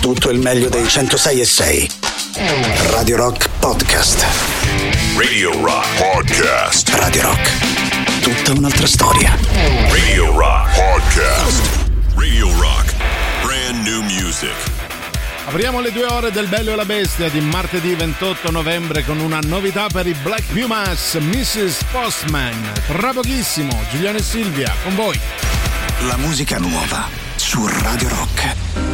tutto il meglio dei 106 e 6. Radio Rock Podcast. Radio Rock Podcast. Radio Rock. Tutta un'altra storia. Radio Rock Podcast. Radio Rock. Brand new music. Apriamo le due ore del Bello e la Bestia di martedì 28 novembre con una novità per i Black Pumas, Mrs. Postman. Tra pochissimo, Giuliano e Silvia, con voi. La musica nuova su Radio Rock.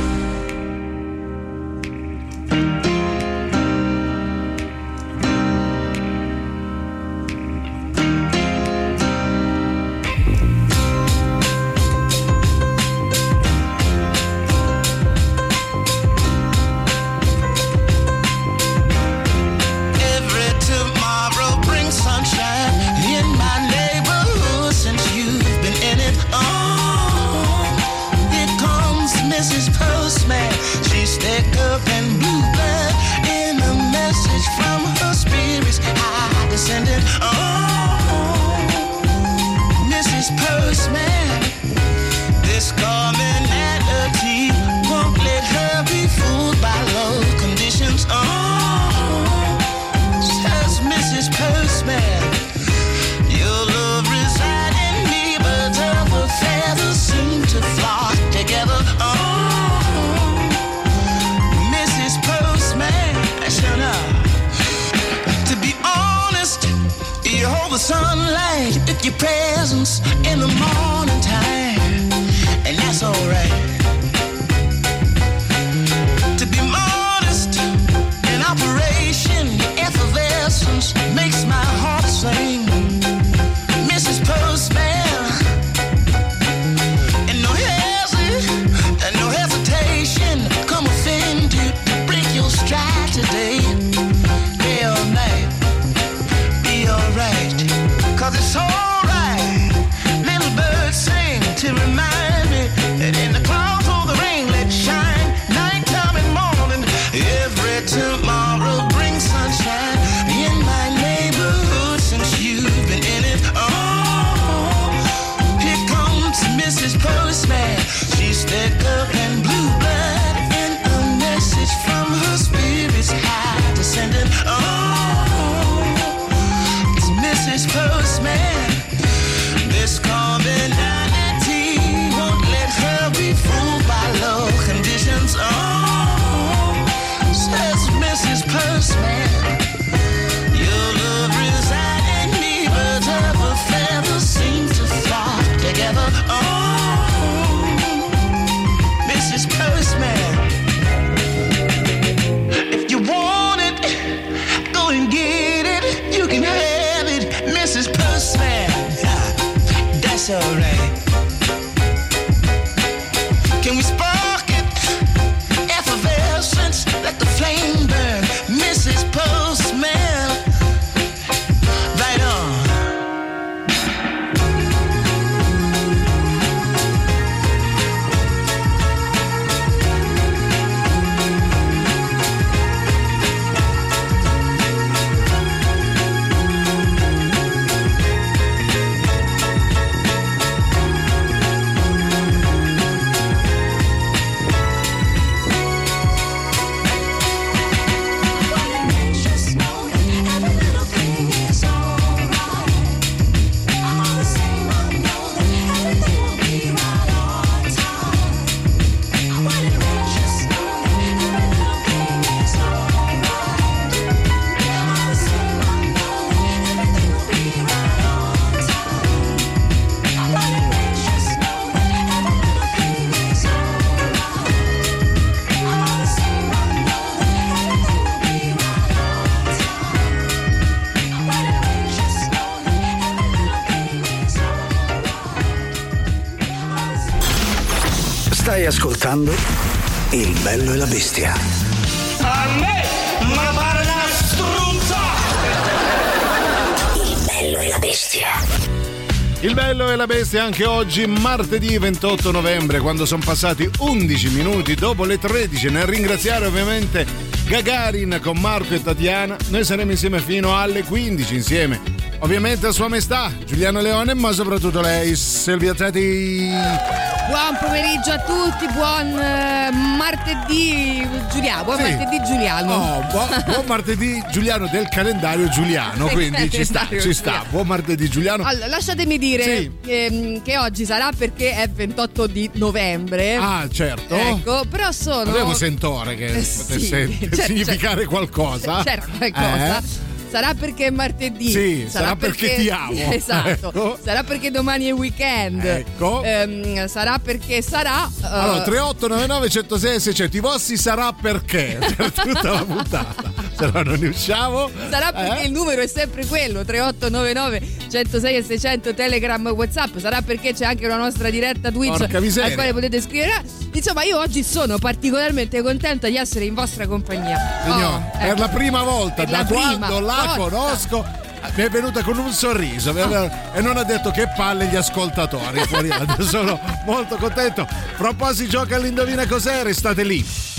Buona bestia anche oggi, martedì 28 novembre, quando sono passati 11 minuti dopo le 13. Nel ringraziare ovviamente Gagarin con Marco e Tatiana. Noi saremo insieme fino alle 15 insieme. Ovviamente a sua maestà, Giuliano Leone, ma soprattutto lei, Silvia Tati. Buon pomeriggio a tutti, buon eh, martedì Giuliano, buon Sì. martedì Giuliano. Oh, buon, buon martedì Giuliano del calendario Giuliano, quindi ci sta, ci sta. Buon martedì Giuliano. Allora, lasciatemi dire Sì. ehm, che oggi sarà perché è 28 di novembre. Ah, certo. Ecco, però sono. Avevo sentore che Eh, potesse sì. Significare c'è- qualcosa. C'era qualcosa. Eh? Sarà perché è martedì. Sì, sarà perché ti amo. Esatto. Ecco. Sarà perché domani è weekend. Ecco. Ehm, sarà perché sarà. eh, Allora, 3899 106 600 i vostri sarà perché per tutta la puntata. Se no non ne usciamo. Sarà perché Eh? il numero è sempre quello 3899 106 e 600 Telegram Whatsapp sarà perché c'è anche una nostra diretta Twitch Porca miseria. al quale potete scrivere insomma io oggi sono particolarmente contenta di essere in vostra compagnia Signor, Oh, per ecco. la prima volta Per da la prima quando la conosco mi è venuta con un sorriso e non ha detto che palle gli ascoltatori fuori sono molto contento. Fra un po' si gioca all'indovina cos'è? Restate lì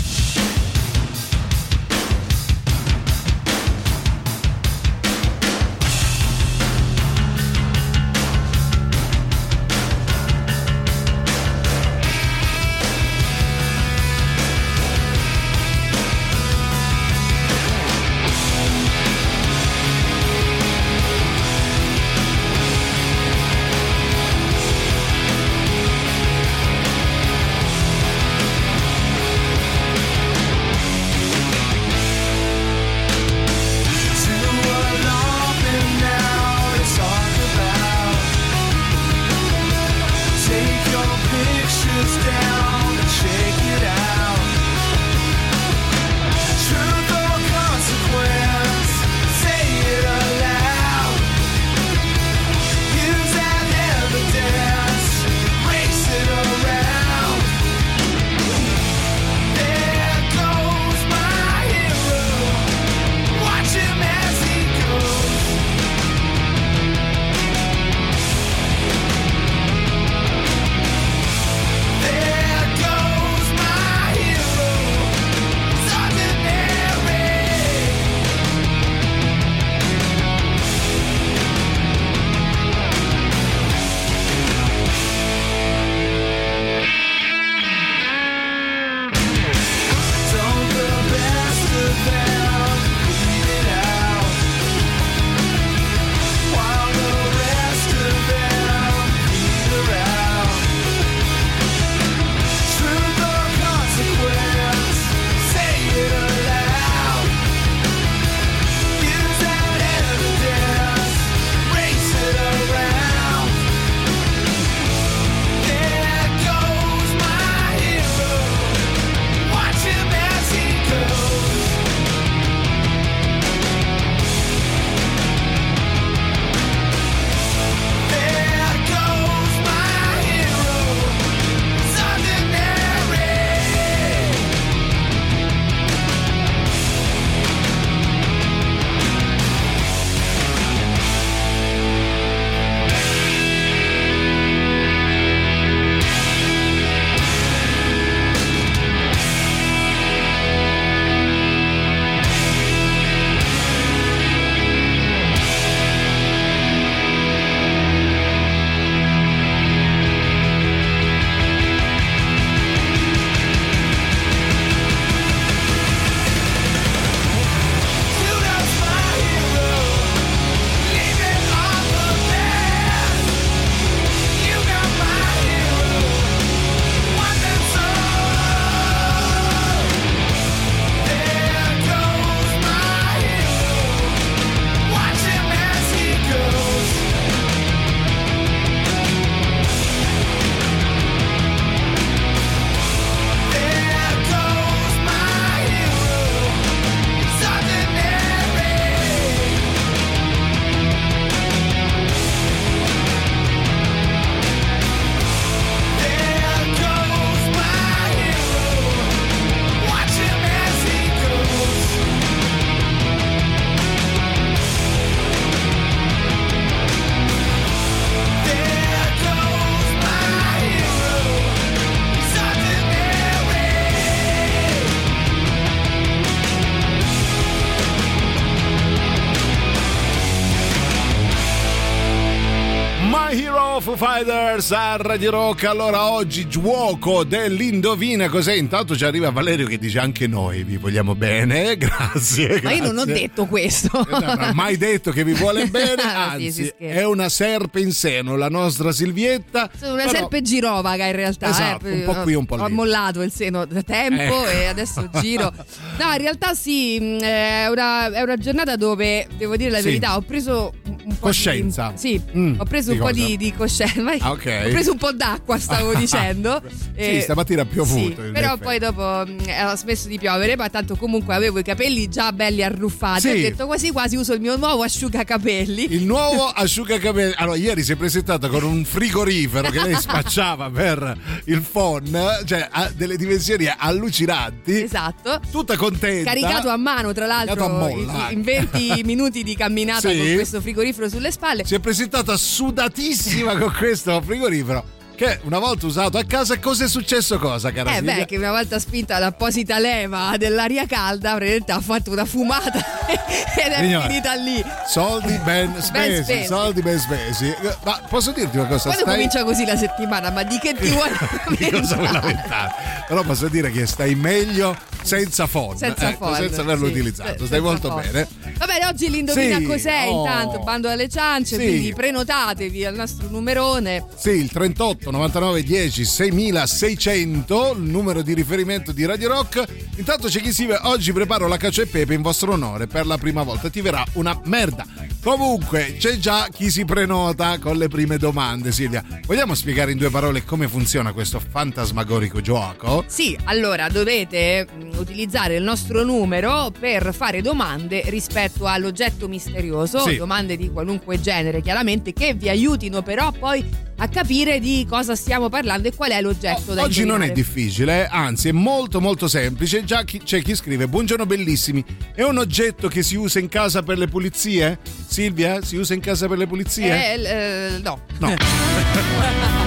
Fighters a Radio Rock. Allora oggi gioco dell'indovina cos'è. Intanto ci arriva Valerio che dice anche noi vi vogliamo bene. Grazie. Ma io non ho grazie. detto questo. Eh, no, non ha mai detto che vi vuole bene, Ah, sì, anzi scherza. è una serpe in seno, la nostra Silvietta. Sono una Però- serpe girovaga in realtà. Esatto, eh. un po' qui, un po' lì. Ho mollato il seno da tempo Eh. e adesso giro. No, in realtà sì, mh, è una, è una giornata dove, devo dire la Sì. verità, ho preso un po' Coscienza. Di, sì, Mm, ho preso un po' di, di coscienza. Vai. Ah, ok. Ho preso un po' d'acqua, stavo dicendo. Sì, stamattina ha piovuto, Sì, però effetti. poi dopo mh, ha smesso di piovere, ma tanto comunque avevo i capelli già belli arruffati. Sì. Ho detto quasi quasi uso il mio nuovo asciugacapelli. Il nuovo asciugacapelli. Allora, ieri si è presentata con un frigorifero che lei spacciava per il phone, cioè ha delle dimensioni allucinanti. Esatto. Tutta contenta. Caricato a mano, tra l'altro, molla, in- in 20 minuti di camminata Sì. con questo frigorifero sulle spalle. Si è presentata sudatissima con questo frigorifero. Che una volta usato a casa, cosa è successo? Cosa, cara Eh beh, che una volta spinta l'apposita leva dell'aria calda, praticamente ha fatto una fumata ed è Signora, finita lì. Soldi ben spesi, spesi. soldi ben spesi. Ma posso dirti una cosa? Quando Stai... comincia così la settimana, ma di che ti vuoi di cosa vuoi lamentare? Però posso dire che stai meglio senza phone, Senza ecco, phone, senza averlo sì, utilizzato. Stai molto phone. bene. Va bene, oggi l'indovina Sì, cos'è? oh. Intanto bando alle ciance, Sì. quindi prenotatevi al nostro numerone. Sì, il 38 99 10 6600, il numero di riferimento di Radio Rock. Intanto c'è chi scrive: Oggi preparo la cacio e pepe in vostro onore per la prima volta. Ti verrà una merda. Comunque, c'è già chi si prenota con le prime domande, Silvia. Vogliamo spiegare in due parole come funziona questo fantasmagorico gioco? Sì, allora dovete mh, utilizzare il nostro numero per fare domande rispetto all'oggetto misterioso, Sì. domande di qualunque genere, chiaramente, che vi aiutino però poi a capire di cosa stiamo parlando e qual è l'oggetto da Oggi non è indovinare. difficile, eh, anzi è molto molto semplice. Già chi- c'è chi scrive: Buongiorno bellissimi. È un oggetto che si usa in casa per le pulizie? Silvia, si usa in casa per le pulizie? Eh, eh, no. No.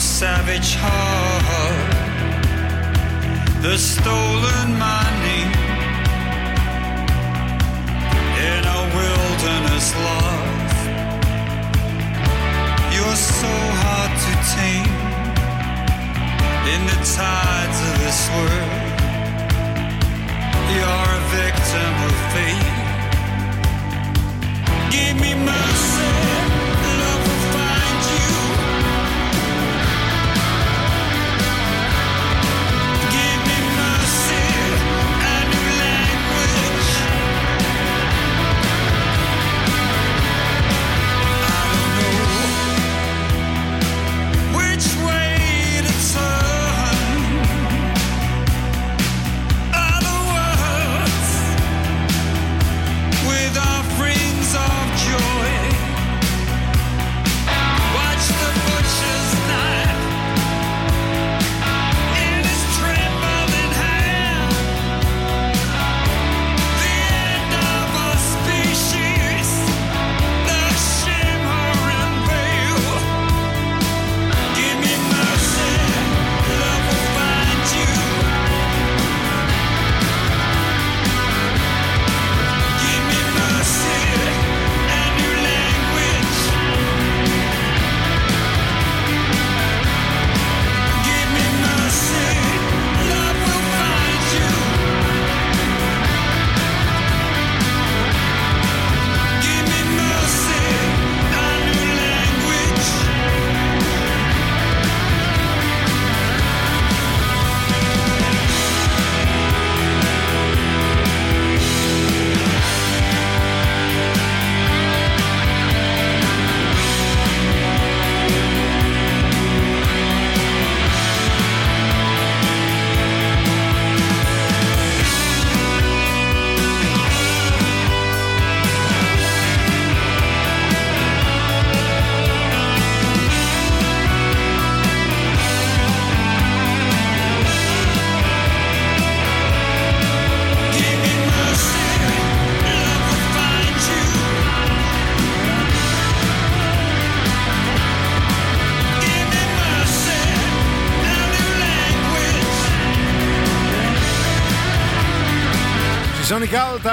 savage heart, the stolen money in a wilderness lost. You're so hard to tame in the tides of this world. You're a victim of fate. Give me mercy,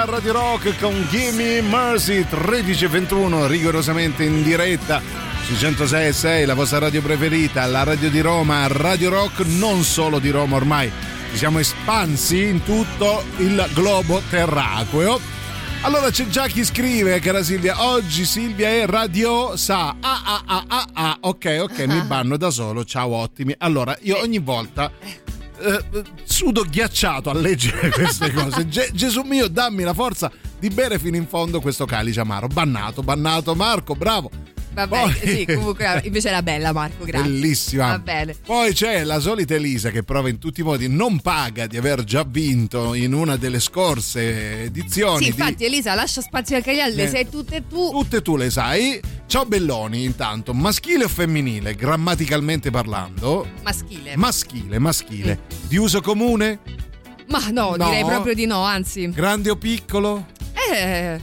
Radio Rock con Gimme Mercy 13.21 rigorosamente in diretta su 106 e 6 la vostra radio preferita la radio di Roma Radio Rock non solo di Roma ormai ci siamo espansi in tutto il globo terracqueo. Allora c'è già chi scrive cara Silvia oggi Silvia è radiosa. Ah ah ah ah ah ok ok mi banno da solo ciao ottimi. Allora io ogni volta eh, sudo ghiacciato a leggere queste cose. Ge- Gesù mio, dammi la forza di bere fino in fondo questo calice amaro. Bannato, bannato, Marco, bravo. Vabbè, Poi- sì, comunque invece era bella Marco, grazie. Bellissima. Va bene. Poi c'è la solita Elisa che prova in tutti i modi, non paga di aver già vinto in una delle scorse edizioni. Sì, di- infatti Elisa lascia spazio anche agli altri, Eh. sei tutte tu. Tutte tu le sai. Ciao Belloni, intanto, maschile o femminile, grammaticalmente parlando? Maschile. Maschile, maschile. Di uso comune? Ma no, No. direi proprio di no, anzi. Grande o piccolo? Eh, e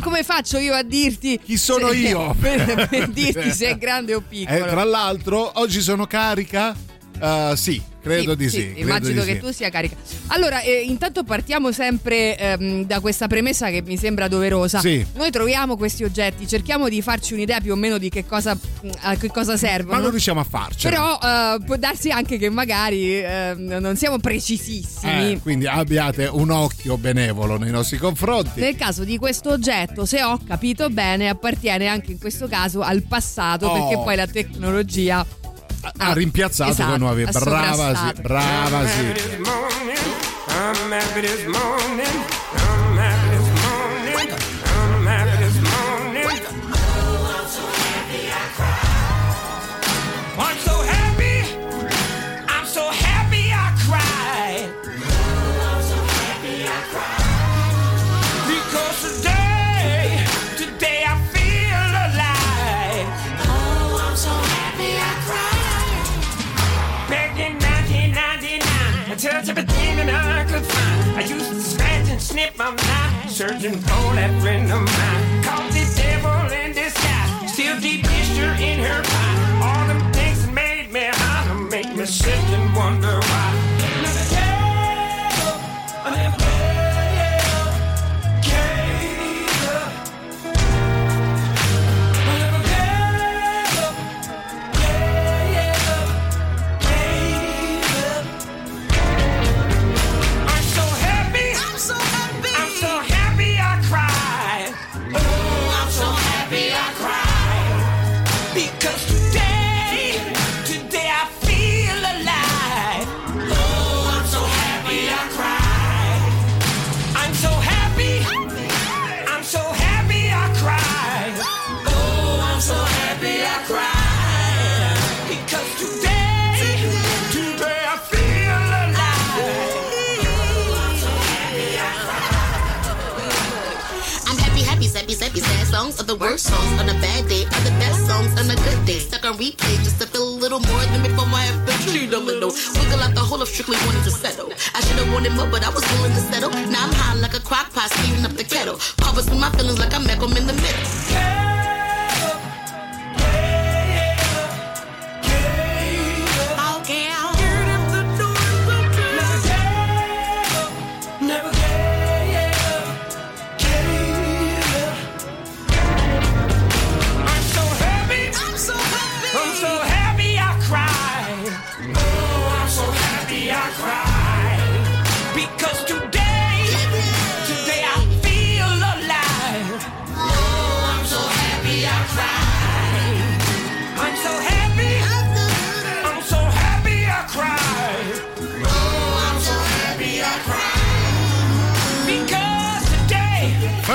come faccio io a dirti Chi sono se- io? per, per dirti se è grande o Eh, piccolo? tra l'altro, oggi sono carica? Uh, sì, credo di sì. credo immagino di che sì. tu sia carica. Allora, eh, intanto partiamo sempre ehm, da questa premessa che mi sembra doverosa. Sì. Noi troviamo questi oggetti, cerchiamo di farci un'idea più o meno di che cosa, a che cosa servono. Ma non riusciamo a farcela. Però eh, può darsi anche che magari ehm, non siamo precisissimi. Eh, quindi abbiate un occhio benevolo nei nostri confronti. Nel caso di questo oggetto, se ho capito bene, appartiene anche in questo caso al passato, Oh. perché poi la tecnologia ha rimpiazzato esatto, con nuovi. ha Brava sì, brava sì. Searching for that friend of mine. Caught the devil in disguise, still deep in her pie. All them things made me holler make me sit and wonder why. The worst songs on a bad day, are the best songs on a good day. Stuck on replay just to feel a little more than before I have been treated a little. Wiggle out the whole of strictly wanting to settle. I should have wanted more, but I was willing to settle. Now I'm high like a crock pot, speeding up the kettle. Papa's with my feelings like I'm Malcolm in the middle.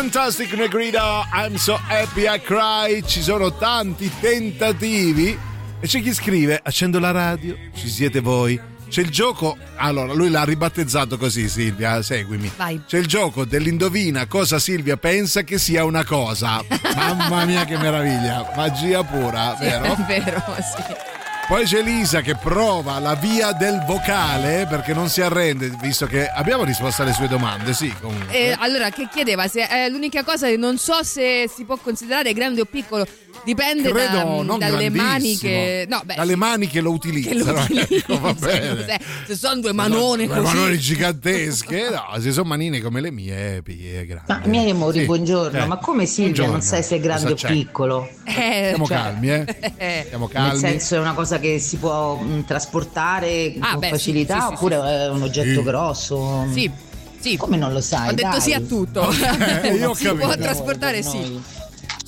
Fantastic Negrida, I'm so happy I cry. Ci sono tanti tentativi. E c'è chi scrive: Accendo la radio, ci siete voi. C'è il gioco. Allora, lui l'ha ribattezzato così, Silvia. Seguimi. Vai. C'è il gioco dell'indovina cosa Silvia pensa che sia una cosa. Mamma mia, che meraviglia! Magia pura, vero? È vero, sì. Poi c'è Lisa che prova la via del vocale perché non si arrende, visto che abbiamo risposto alle sue domande, sì, comunque. Eh, allora, che chiedeva se eh, l'unica cosa che non so se si può considerare grande o piccolo. Dipende Credo da- non dalle maniche. No, beh, dalle mani che lo che lo utilizzano. ecco, utilizzano, bene. se- Se sono due manone Due così. manone gigantesche, no, se sono manine come le mie, pie grandi. Ma miei amori, Sì. buongiorno, Eh, ma come Silvia buongiorno. non sai se è grande Cosa o c'è? piccolo? Eh, Stiamo cioè- calmi, eh? Stiamo calmi. Nel senso è una cosa che si può mh, trasportare Ah, con beh, facilità sì, sì, oppure sì. è un oggetto Sì. grosso? Sì, sì. Come non lo sai? Ho detto dai. sì a tutto. Eh, io ho si può trasportare sì.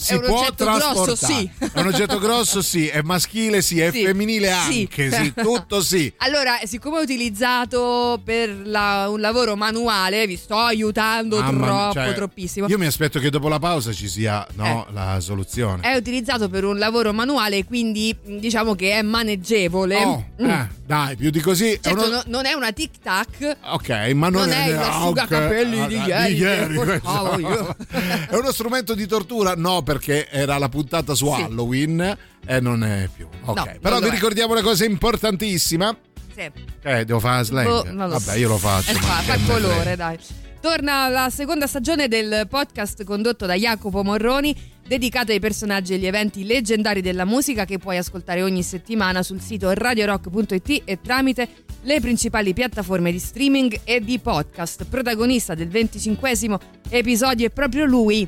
Si È può oggetto grosso, trasportare. sì. È un oggetto grosso, sì. È maschile, sì. È Sì. femminile Sì. anche, sì. Tutto sì. Allora, siccome è utilizzato per la- un lavoro manuale, vi sto aiutando Mamma troppo, cioè, troppissimo. Io mi aspetto che dopo la pausa ci sia no, la soluzione. È utilizzato per un lavoro manuale, quindi diciamo che è maneggevole. Oh, Mm. eh, dai, più di così. è Certo, uno- no- non è una tic tac. Ok, ma non, Non è il ah, asciugacapelli ok, di ah, ieri che questo. portavo io. è uno strumento di tortura? No, perché era la puntata su Sì. Halloween e non è più. Ok, No, però vi ricordiamo una cosa importantissima. Sì. Eh, devo fare slang. Lo Vabbè, io lo faccio. Eh, fa, fa colore, dai. Torna la seconda stagione del podcast condotto da Jacopo Morroni, dedicato ai personaggi e agli eventi leggendari della musica che puoi ascoltare ogni settimana sul sito radiorock.it e tramite le principali piattaforme di streaming e di podcast. Protagonista del 25 episodio è proprio lui,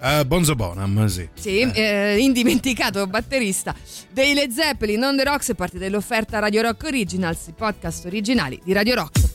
Eh, Bonzo Bonham, sì. sì, eh, indimenticato batterista dei Led Zeppelin on the Rocks parte dell'offerta Radio Rock Originals, i podcast originali di Radio Rock.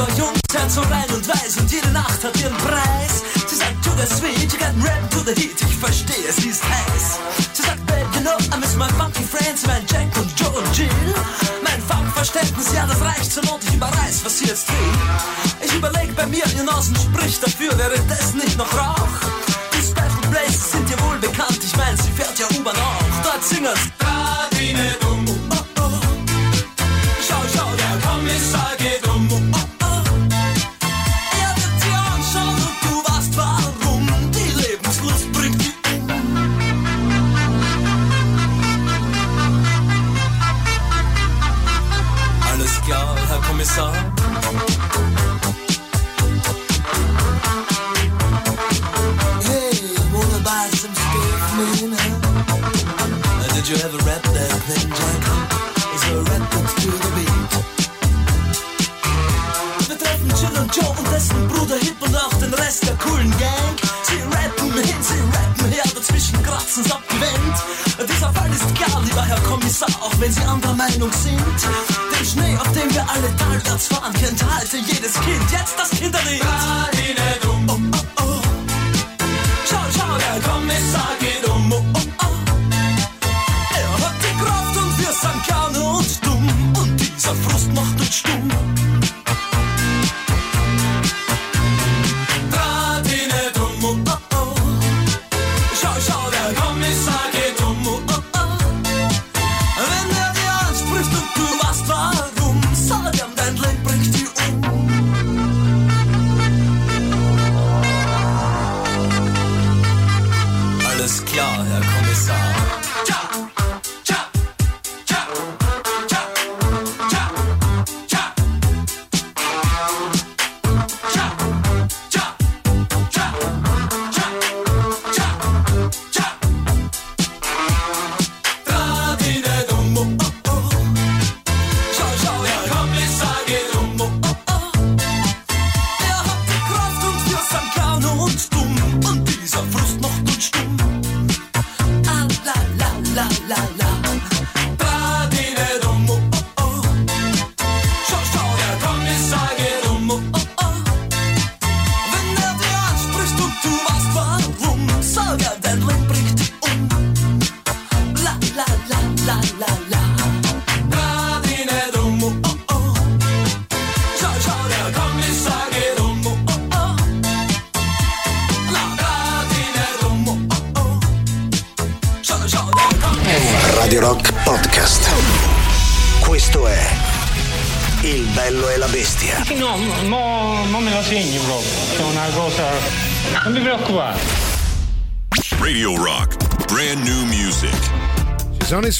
Sie war jung, Herz so rein und weiß und jede Nacht hat ihren Preis. Sie sagt, to the sweet, you got rap to the heat, ich verstehe, sie ist heiß. Sie sagt, babe, you know, I miss my funky friends, mein Jack und Joe und Jill. Mein Funkverständnis, ja, das reicht zur Not, ich überreiß, was sie jetzt will. Ich überleg bei mir, ihr Nasen spricht dafür, das nicht noch Rauch? Die Special Places sind dir wohl bekannt, ich mein, sie fährt ja U-Bahn auch. Dort singen's. Oh. Kommissar. Hey, wanna buy some stuff, man? Did you ever rap that thing, Jack? So rap it to the beat. Wir treffen Jill und Joe und dessen Bruder Hip und auch den Rest der coolen Gang. Sie rappen hin, sie rappen her, dazwischen kratzen's abgewendet. Dieser Fall ist klar, lieber Herr Kommissar, auch wenn Sie anderer Meinung sind. Den Schnee, auf dem Schwarzfahren kennt, halte jedes Kind. Jetzt das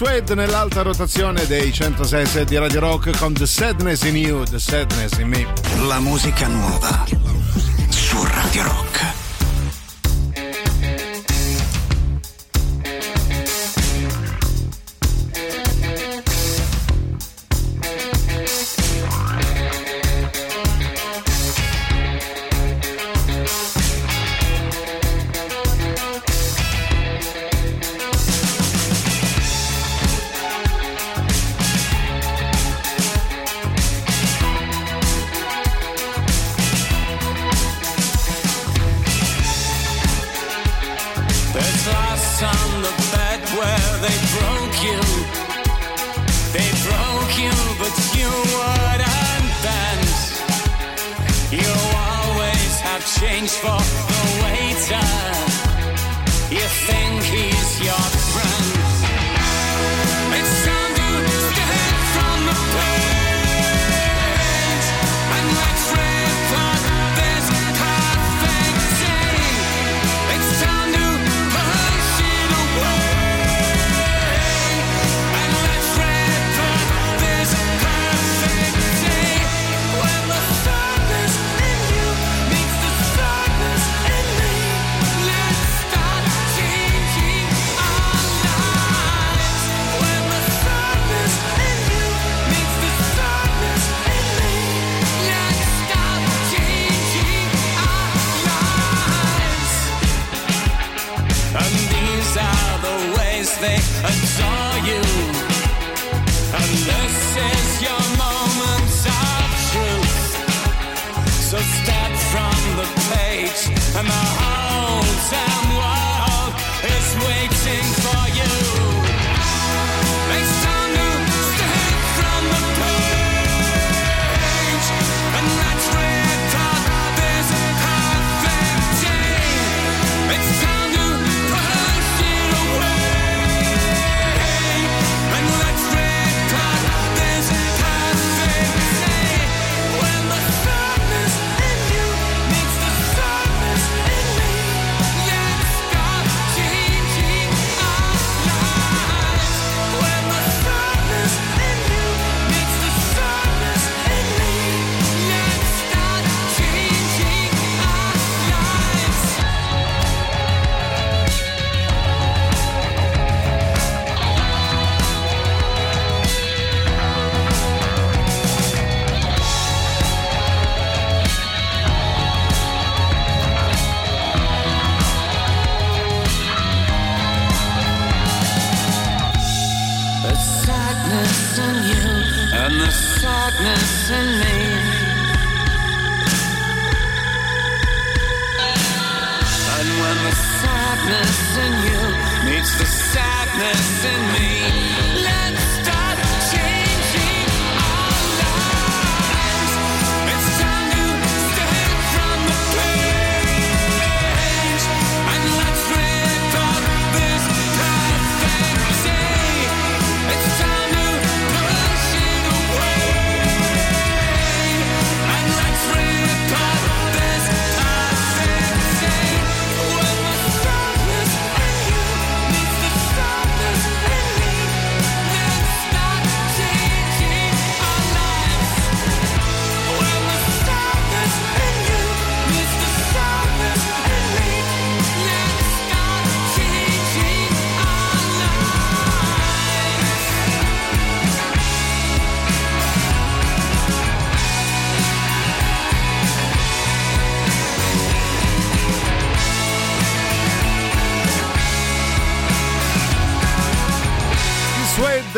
Suede nell'alta rotazione dei 106 di Radio Rock con The Sadness in You, The Sadness in Me. La musica nuova change for the waiter.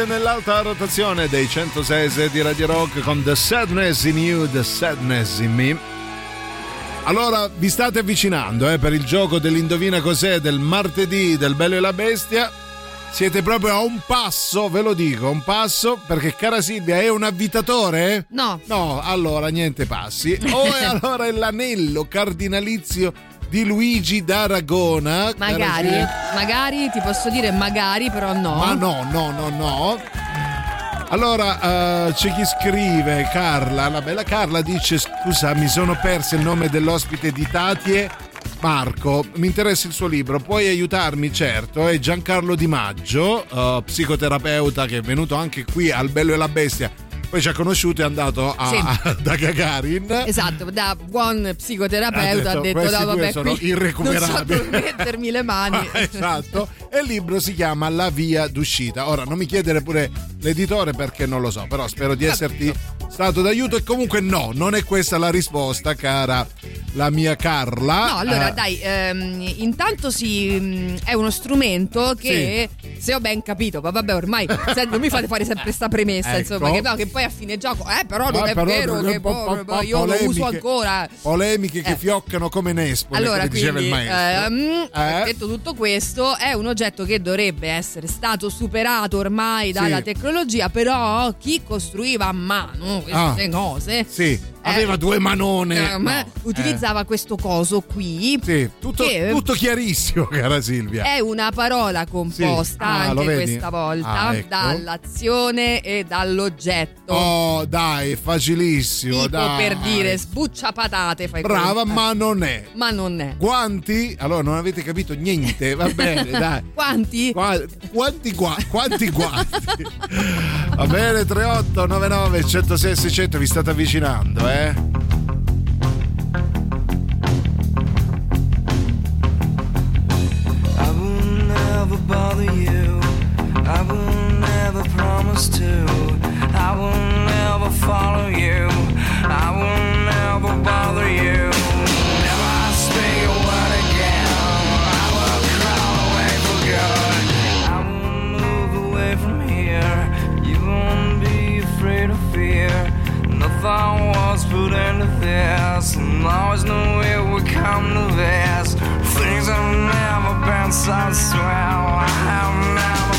entrate nell'alta rotazione dei 106 di Radio Rock con The Sadness in You, The Sadness in Me. Allora, vi state avvicinando eh, per il gioco dell'Indovina Cos'è del martedì del Bello e la Bestia. Siete proprio a un passo, ve lo dico, un passo, perché cara Silvia è un avvitatore? No. No, allora niente passi. O è allora l'anello cardinalizio di Luigi d'Aragona. Magari, Cara- magari, ti posso dire magari, però no. Ma no, no, no, no. Allora, eh, c'è chi scrive, Carla, la bella Carla dice scusa mi sono perso il nome dell'ospite di Tatie. Marco, mi interessa il suo libro, puoi aiutarmi? Certo, è Giancarlo Di Maggio, eh, psicoterapeuta che è venuto anche qui al Bello e la Bestia, poi ci ha conosciuto e è andato a- Sì. da Gagarin. Esatto, da buon psicoterapeuta Ha ha detto, detto, "Questi no vabbè sono qui irrecuperabili." non so mettermi le mani esatto, e il libro si chiama La via d'uscita. Ora non mi chiedere pure l'editore perché non lo so, però spero di esserti stato d'aiuto e comunque no, non è questa la risposta, cara la mia Carla. No, allora Eh, dai, ehm, intanto si, mh, è uno strumento che, se ho ben capito, ma vabbè ormai se- non mi fate fare sempre sta premessa, Ecco. insomma, che, no, che poi a fine gioco, eh però non è però vero non- che po- poi- po- poi io lo uso ancora. Polemiche che Eh. fioccano come Nespole, Allora, diceva il maestro. ehm, Eh? detto tutto questo, è un oggetto che dovrebbe essere stato superato ormai dalla Sì. tecnologia, però chi costruiva a mano queste Ah. cose Sì, aveva due manone. eh, ma No, utilizzava questo coso qui. Sì, tutto, tutto chiarissimo, cara Silvia. È una parola composta Ah, lo anche questa volta Ah, ecco. dall'azione e dall'oggetto. Oh, dai, facilissimo, tipo dai. per dire sbuccia patate, fai Brava, così. ma non è. Ma non è. Guanti? Allora non avete capito niente, va bene, dai. Quanti? Qua- quanti, gua- quanti guanti? Va bene, 3899 106 600 vi state avvicinando, eh? I will never bother you. I will never promise to. I will never follow you. I will never bother you. Never speak a word again. I will crawl away for good. I will move away from here. You won't be afraid of fear. Nothing was put into this, and always knew it would come to this. Things have never been so swell. I have never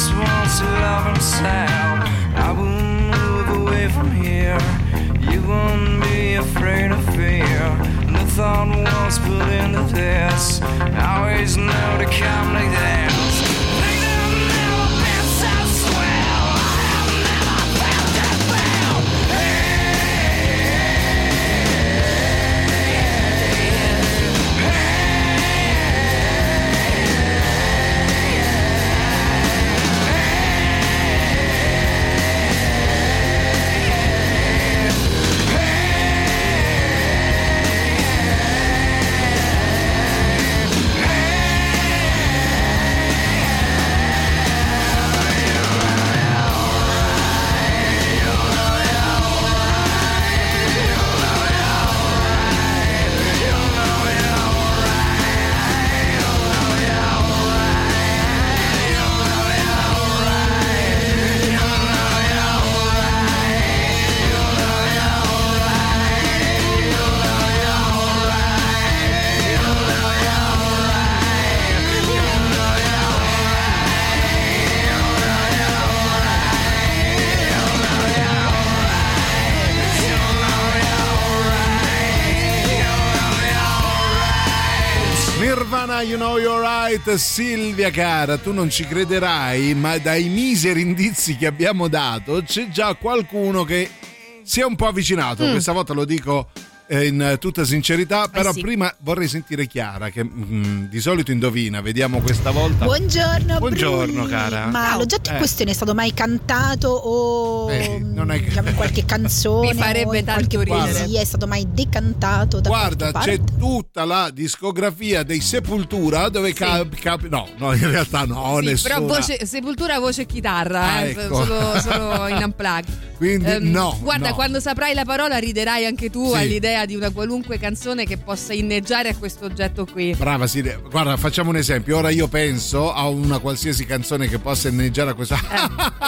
just wants to love herself. I will move away from here. You won't be afraid of fear. The thought was put into this. I always know to come like this. Right, Silvia cara, tu non ci crederai, ma dai miseri indizi che abbiamo dato c'è già qualcuno che si è un po' avvicinato, Mm. questa volta lo dico eh, in eh, tutta sincerità, però sì. prima vorrei sentire Chiara che mm, di solito indovina, vediamo questa volta. Buongiorno, Buongiorno, Bruni. cara. Ma Ciao. l'oggetto in Eh. questione è stato mai cantato o Eh, non è che- diciamo, qualche canzone Mi farebbe tanto qualche ridere. poesia è stato mai decantato da Guarda, c'è parte? tutta la discografia dei Sepultura dove cap- cap- no, no, in realtà no, Sì, nessuna. però voce, sepoltura, voce e chitarra, Ah, eh, ecco. solo, solo in unplug. Quindi Ehm, no, Guarda, no. quando saprai la parola riderai anche tu Sì. all'idea di una qualunque canzone che possa inneggiare a questo oggetto qui. Brava Sire, guarda, facciamo un esempio. Ora io penso a una qualsiasi canzone che possa inneggiare a questa.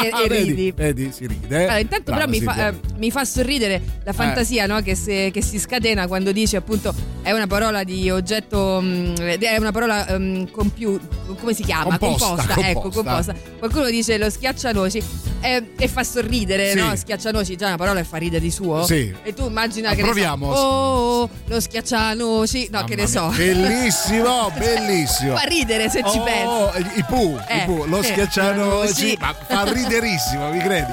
e, e vedi, ridi. Vedi, si ride. Allora, intanto Brava però mi fa, eh, mi fa sorridere la fantasia no? che, se- che si scatena quando dice appunto è una parola di oggetto, mm, è una parola mm, con più, come si chiama? Composta, ecco, composta. composta. Qualcuno dice lo schiaccianoci eh, e fa sorridere, Sì. no? Schiaccianoci, già una parola che fa ridere di suo. Sì. E tu immagina Ah, che ne so, proviamo. Oh, lo schiaccianoci, no, che ne so. Mamma mia, Bellissimo, bellissimo. Fa ridere se ci Oh, pensi. I Pooh, i Eh, Pooh, lo eh, schiaccianoci, sì. ma fa riderissimo, mi credi?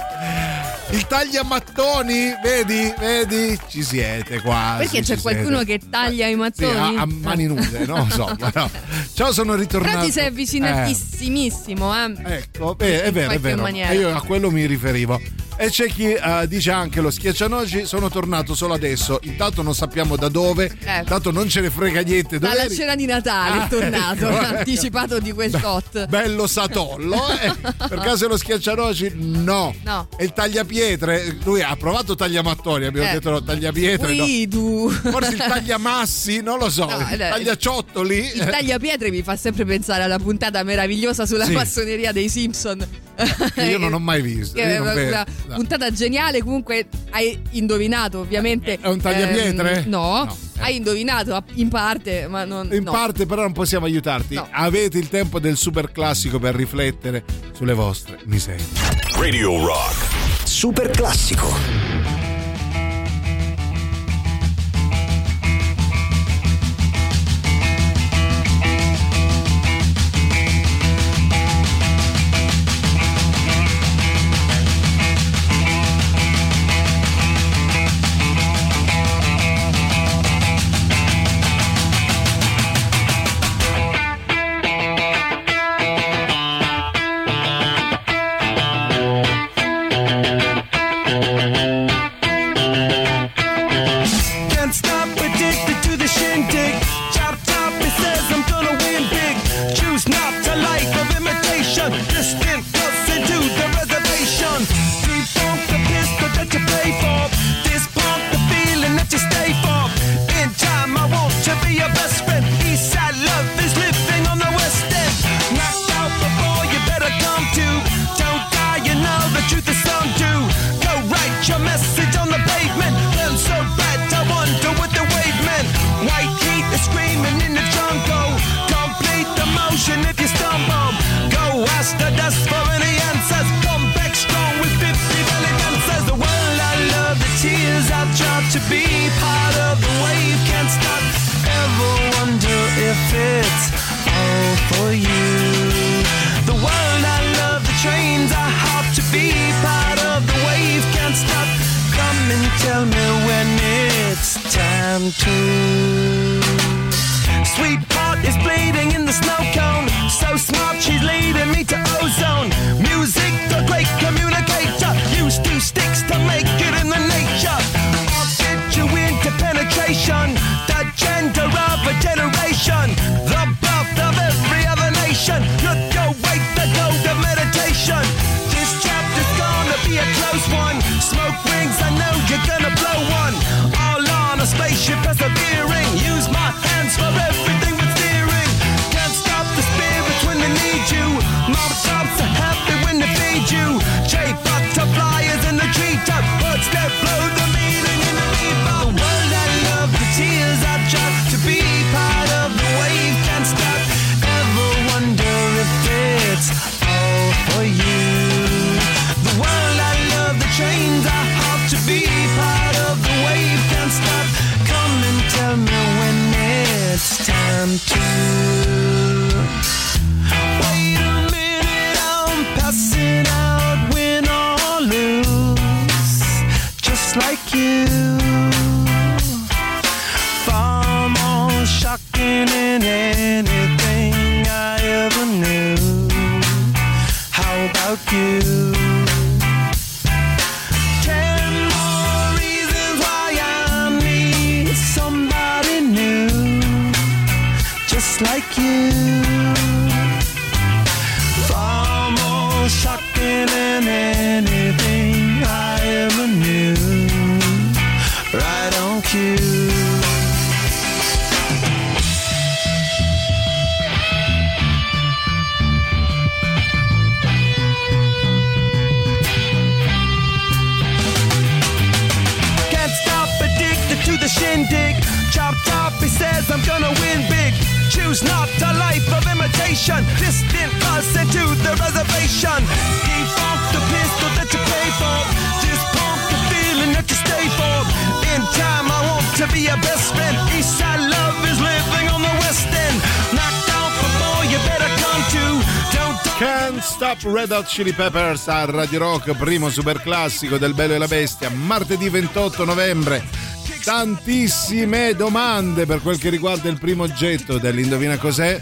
Il tagliamattoni, vedi, vedi, ci siete quasi. Perché c'è ci qualcuno siete. che taglia i Sì, mattoni? a, a mani nude, non lo so. ma no. Ciao, sono ritornato. Però ti sei Eh. avvicinatissimissimo, eh. Ecco, beh, è vero, è vero. maniera. Io a quello mi riferivo. E c'è chi eh, dice anche lo schiaccianoci sono tornato solo adesso. Intanto non sappiamo da dove, Eh. intanto non ce ne frega niente. Dove Dalla eri? cena di Natale Ah, è tornato, ecco. anticipato di quel tot. Bello satollo. eh. Per caso lo schiaccianoci? No. No. E il tagliapietre? Lui ha provato tagliamattoni, abbiamo Eh. detto no, tagliapietre. no. Forse il tagliamassi, non lo so. No, il eh, tagliaciottoli. Il tagliapietre mi fa sempre pensare alla puntata meravigliosa sulla Sì. massoneria dei Simpson. Che io non ho mai visto. Che una, vedo. No. puntata geniale, comunque hai indovinato ovviamente. È un tagliapietre? Ehm, no, No, eh. hai indovinato in parte, ma non... In no. parte però non possiamo aiutarti. No. Avete il tempo del super classico per riflettere sulle vostre miserie. Radio Rock. Super classico. Chili Peppers a Radio Rock, primo super classico del Bello e la Bestia, martedì 28 novembre. Tantissime domande per quel che riguarda il primo oggetto dell'Indovina cos'è.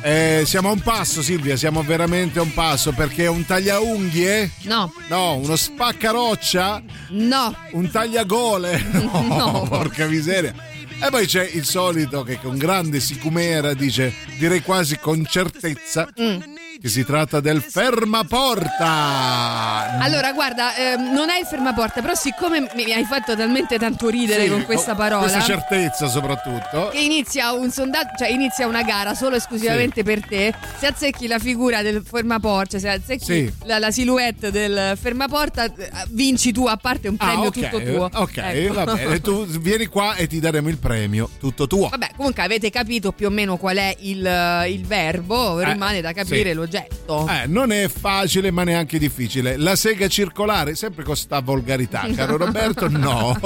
Eh, siamo a un passo, Silvia, siamo veramente a un passo perché è un tagliaunghie? No. No, uno spaccaroccia? No. Un tagliagole? No, No. porca miseria. E poi c'è il solito che con grande sicumera dice, direi quasi con certezza, Mm. Che si tratta del fermaporta. Allora, guarda, ehm, non è il fermaporta, però siccome mi hai fatto talmente tanto ridere Sì, con questa parola. Questa certezza soprattutto. che inizia un sondaggio, cioè inizia una gara solo esclusivamente per te. Se azzecchi la figura del fermaporta, se azzecchi Sì. la, la silhouette del fermaporta, eh, vinci tu a parte un Ah, premio ok, tutto tuo. Ok, Ecco. va bene. Tu vieni qua e ti daremo il premio, tutto tuo. Vabbè, comunque avete capito più o meno qual è il, il verbo, Eh, rimane da capire sì. L'oggetto. Eh, non è facile, ma neanche difficile. La sega circolare, sempre con sta volgarità, caro Roberto, no.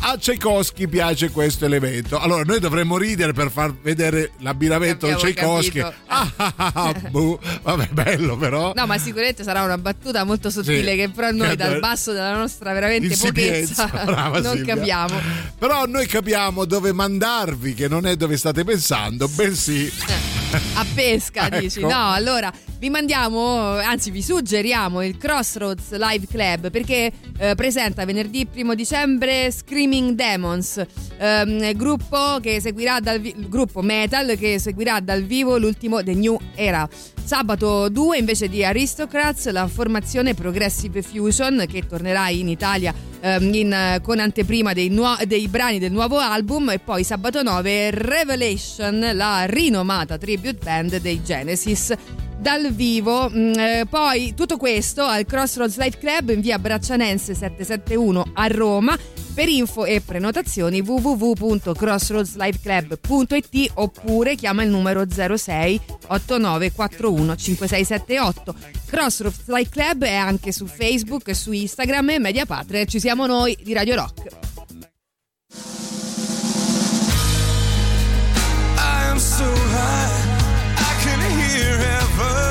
A Tchaikovsky piace questo elemento. Allora, noi dovremmo ridere per far vedere l'abbinamento di Tchaikovsky. Ah, ah, ah, buh. Vabbè, bello però. No, ma sicuramente sarà una battuta molto sottile Sì. che però noi Che dal basso della nostra veramente pochezza Brava non Silvia. capiamo. Però noi capiamo dove mandarvi, che non è dove state pensando, bensì. A pesca, dici? Ecco. No, allora vi mandiamo, anzi vi suggeriamo il Crossroads Live Club perché eh, presenta venerdì 1 dicembre Screaming Demons, ehm, gruppo, che seguirà dal vi- gruppo metal che seguirà dal vivo l'ultimo The New Era. Sabato 2 invece di Aristocrats la formazione Progressive Fusion che tornerà in Italia ehm, in, con anteprima dei, nuo- dei brani del nuovo album e poi sabato 9 Revelation, la rinomata tribute band dei Genesis dal vivo. Mm, eh, poi tutto questo al Crossroads Life Club in via Braccianense 771 a Roma. Per info e prenotazioni www.crossroadslifeclub.it oppure chiama il numero 06 8941 5678. Crossroads Life Club è anche su Facebook su Instagram e Media Patria. Ci siamo noi di Radio Rock. I am so high, never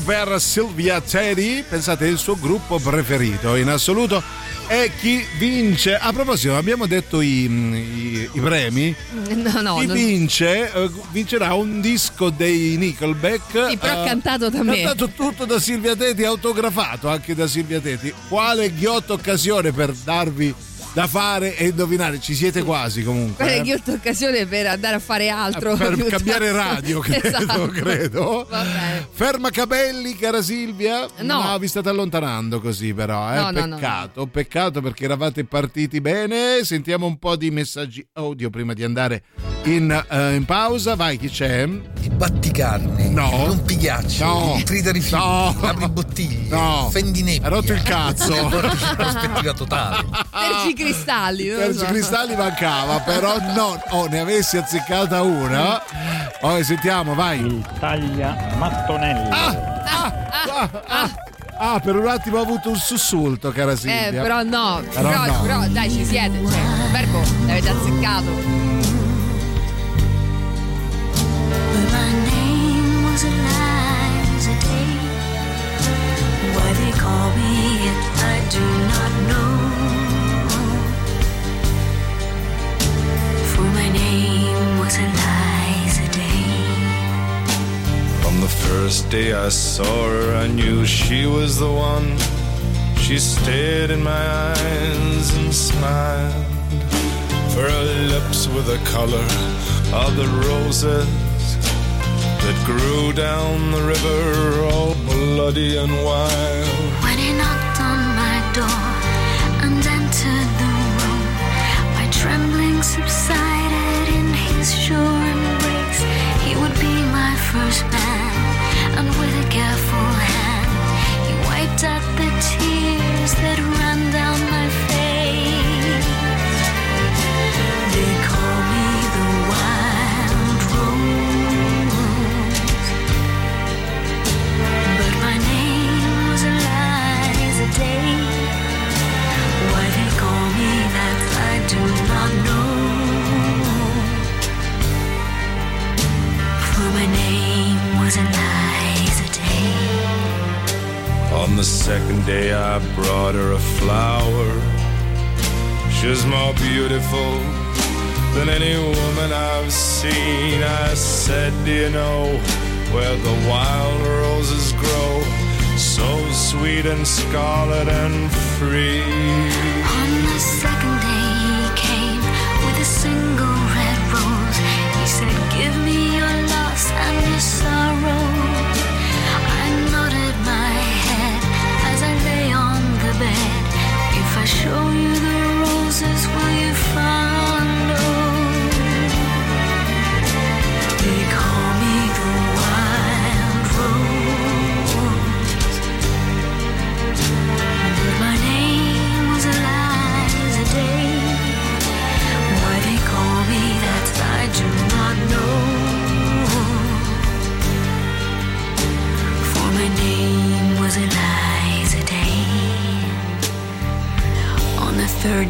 Per Sylvia Teddy, pensate è il suo gruppo preferito in assoluto. E chi vince? A proposito abbiamo detto i, i- i premi. No, no, chi non- vince eh, vincerà un disco dei Nickelback. Sì, però eh, cantato da me. cantato tutto da Silvia Teti autografato anche da Silvia Teti. Quale ghiotta occasione per darvi da fare e indovinare ci siete quasi comunque Quella eh? che ho occasione per andare a fare altro. per piuttosto. cambiare radio credo, Esatto. credo. Ferma capelli, cara Silvia. No. vi state allontanando così, però. Eh? No, no, no, peccato, peccato perché eravate partiti bene. Sentiamo un po' di messaggi audio prima di andare in, eh, in pausa. Vai, chi c'è? I batticarne, No. il rompighiaccio, No. il tritarifiuti, No. apribottiglie, No. fendinebbia. Ha rotto il cazzo. prospettiva totale. Cristalli. non lo Terzi so. cristalli mancava, però no, oh, ne avessi azzeccata una. Poi sentiamo, vai. Il taglia mattonello. Ah, per un attimo ho avuto un sussulto, cara Eh, Silvia. però no, Però però, no. però dai, ci siete. Cioè, il verbo l'avete azzeccato. But my name was Eliza Day. Why they call me I do not know. The first day I saw her, I knew she was the one. She stared in my eyes and smiled. For her lips were the color of the roses that grew down the river, all bloody and wild. When he knocked on my door and entered the room, my trembling subsided and with a careful hand, he wiped out the tears the second day, I brought her a flower. She's more beautiful than any woman I've seen. I said, Do you know where the wild roses grow? So sweet and scarlet and free. On the second day he came with a single red rose. He said, Give me your loss and your sorrow.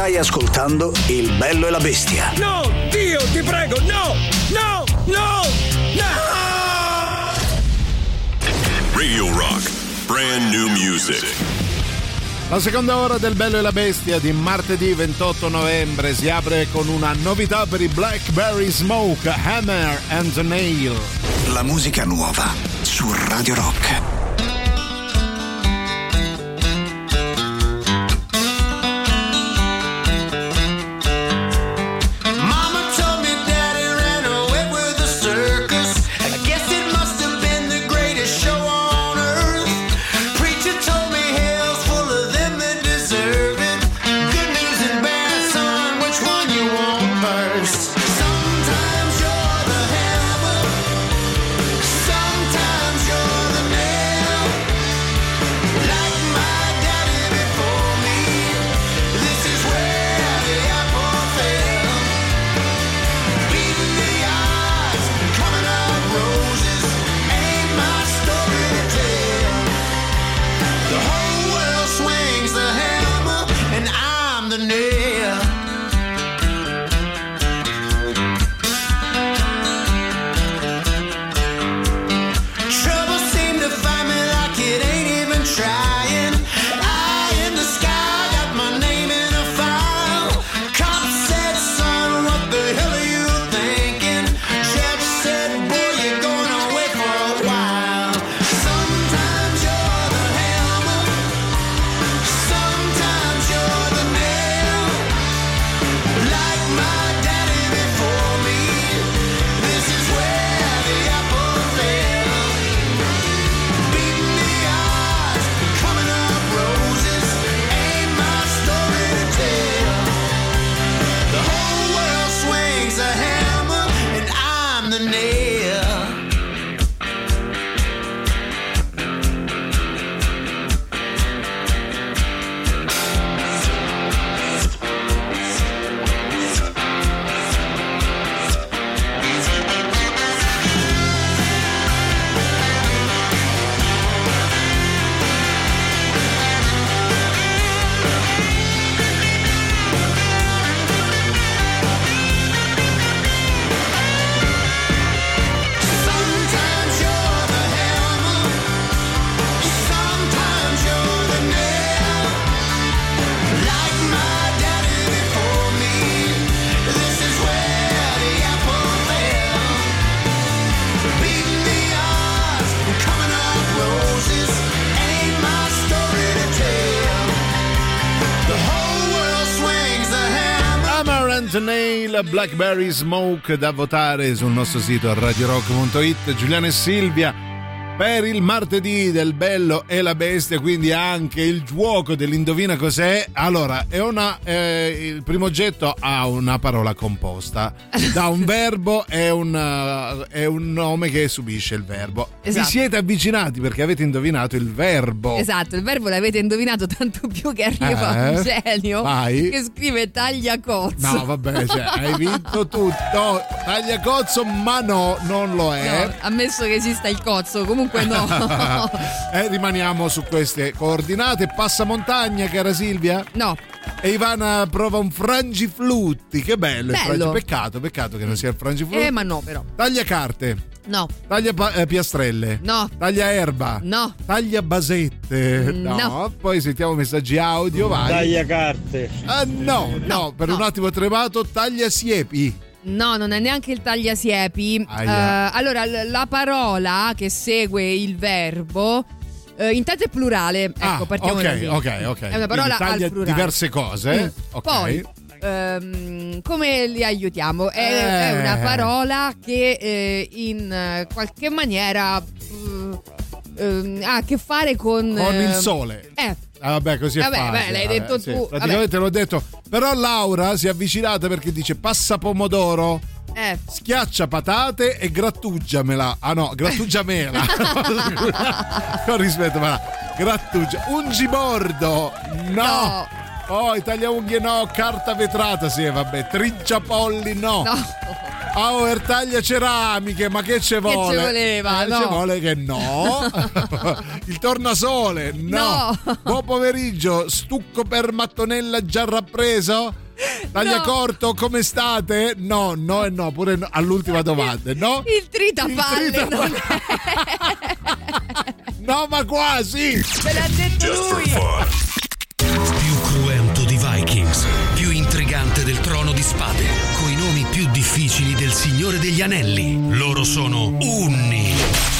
Stai ascoltando Il bello e la bestia. No, Dio, ti prego, no, no, no, no! Radio Rock. Brand new music. La seconda ora del Bello e la Bestia di martedì 28 novembre si apre con una novità per i Blackberry Smoke, Hammer and Nail. La musica nuova su Radio Rock. Blackberry Smoke da votare sul nostro sito radiorock.it Giuliano e Silvia per il martedì del Bello e la Bestia, quindi anche il gioco dell'indovina cos'è. Allora, è una, eh, il primo oggetto ha una parola composta da un verbo e un, è un nome che subisce il verbo. Esatto. Vi siete avvicinati perché avete indovinato il verbo. Esatto, il verbo l'avete indovinato tanto più che arriva Eh? un genio Vai. che scrive tagliacozzo. No, vabbè, cioè, hai vinto tutto. Tagliacozzo, ma no, non lo è. No, ammesso che esista il cozzo, comunque no. e rimaniamo su queste coordinate. Passamontagna, cara Silvia? No. E Ivana prova un frangiflutti. Che bello, il Bello. Peccato, peccato che non sia il frangiflutti. eh, ma no, però. Taglia carte. No. Taglia pa- eh, piastrelle. No. Taglia erba. No. Taglia basette. Mm, No. no. Poi sentiamo messaggi audio. Vai. Taglia carte. Ah, no, no, per un attimo tremato. Taglia siepi. No, non è neanche il tagliasiepi. Aia. Eh, allora, l- la parola che segue il verbo. eh, intanto è plurale, ecco, Ah, partiamo ok, da ok, ok. È una parola Quindi taglia al plurale. diverse cose. Mm. Ok. Poi, ehm, come li aiutiamo? È, Eh. è una parola che eh, in qualche maniera mm, ehm, ha a che fare con... Con il eh, sole. Eh, Ah, vabbè, così è Vabbè, facile. beh, l'hai Vabbè, detto sì, tu, Praticamente l'ho detto. Però Laura si è avvicinata perché dice passa pomodoro. eh. Schiaccia patate e grattugiamela. Ah no, grattugiamela. Con rispetto, ma grattugia. Ungibordo. No. No. Poi taglia unghie no, carta vetrata, sì, vabbè. Trinciapolli no. No. Auer taglia ceramiche, ma che ci vuole? ci voleva? Eh, No. Ci vuole che no. Il tornasole, no. No. Buon pomeriggio, stucco per mattonella già rappreso? Taglia No. corto, come state? No, no e no, pure no- all'ultima domanda, no? Il tritapalle tritapalle. non è... No, ma quasi! Me l'ha detto Just lui. Vikings, più intrigante del trono di spade, coi nomi più difficili del Signore degli Anelli. Loro sono Unni.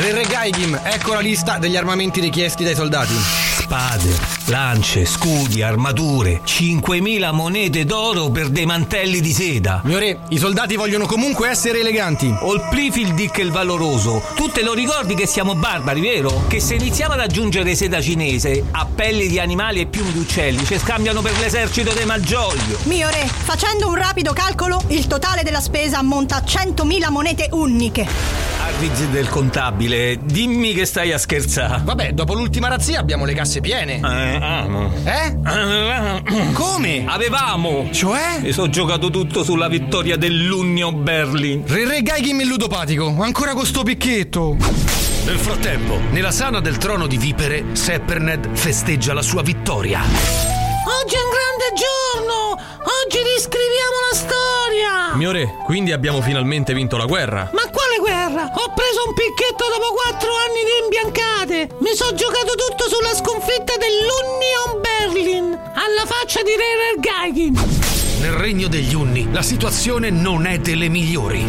Re Re Gaigim, ecco la lista degli armamenti richiesti dai soldati. Spade, lance, scudi, armature, 5.000 monete d'oro per dei mantelli di seda. Mio re, i soldati vogliono comunque essere eleganti. Olplifil Dick il valoroso, tu te lo ricordi che siamo barbari, vero? Che se iniziamo ad aggiungere seda cinese a pelli di animali e piumi di uccelli ci scambiano per l'esercito dei Malgioglio. Mio re, facendo un rapido calcolo, il totale della spesa ammonta a 100.000 monete uniche. Arvizi del contabile, dimmi che stai a scherzare. Vabbè, dopo l'ultima razzia abbiamo le casse piene. Eh, amo. Eh? Come? Avevamo! Cioè? Mi sono giocato tutto sulla vittoria dell'Union Berlin. Re Re Gaigim il ludopatico, ancora con sto picchetto. Nel frattempo, nella sana del trono di vipere, Sepperned festeggia la sua vittoria. Oggi è un grande giorno! Oggi riscriviamo la storia! Mio re, quindi abbiamo finalmente vinto la guerra. Ma guerra? Ho preso un picchetto dopo quattro anni di imbiancate! Mi sono giocato tutto sulla sconfitta dell'Union Berlin! Alla faccia di Re Gaigin! Nel regno degli Unni, la situazione non è delle migliori.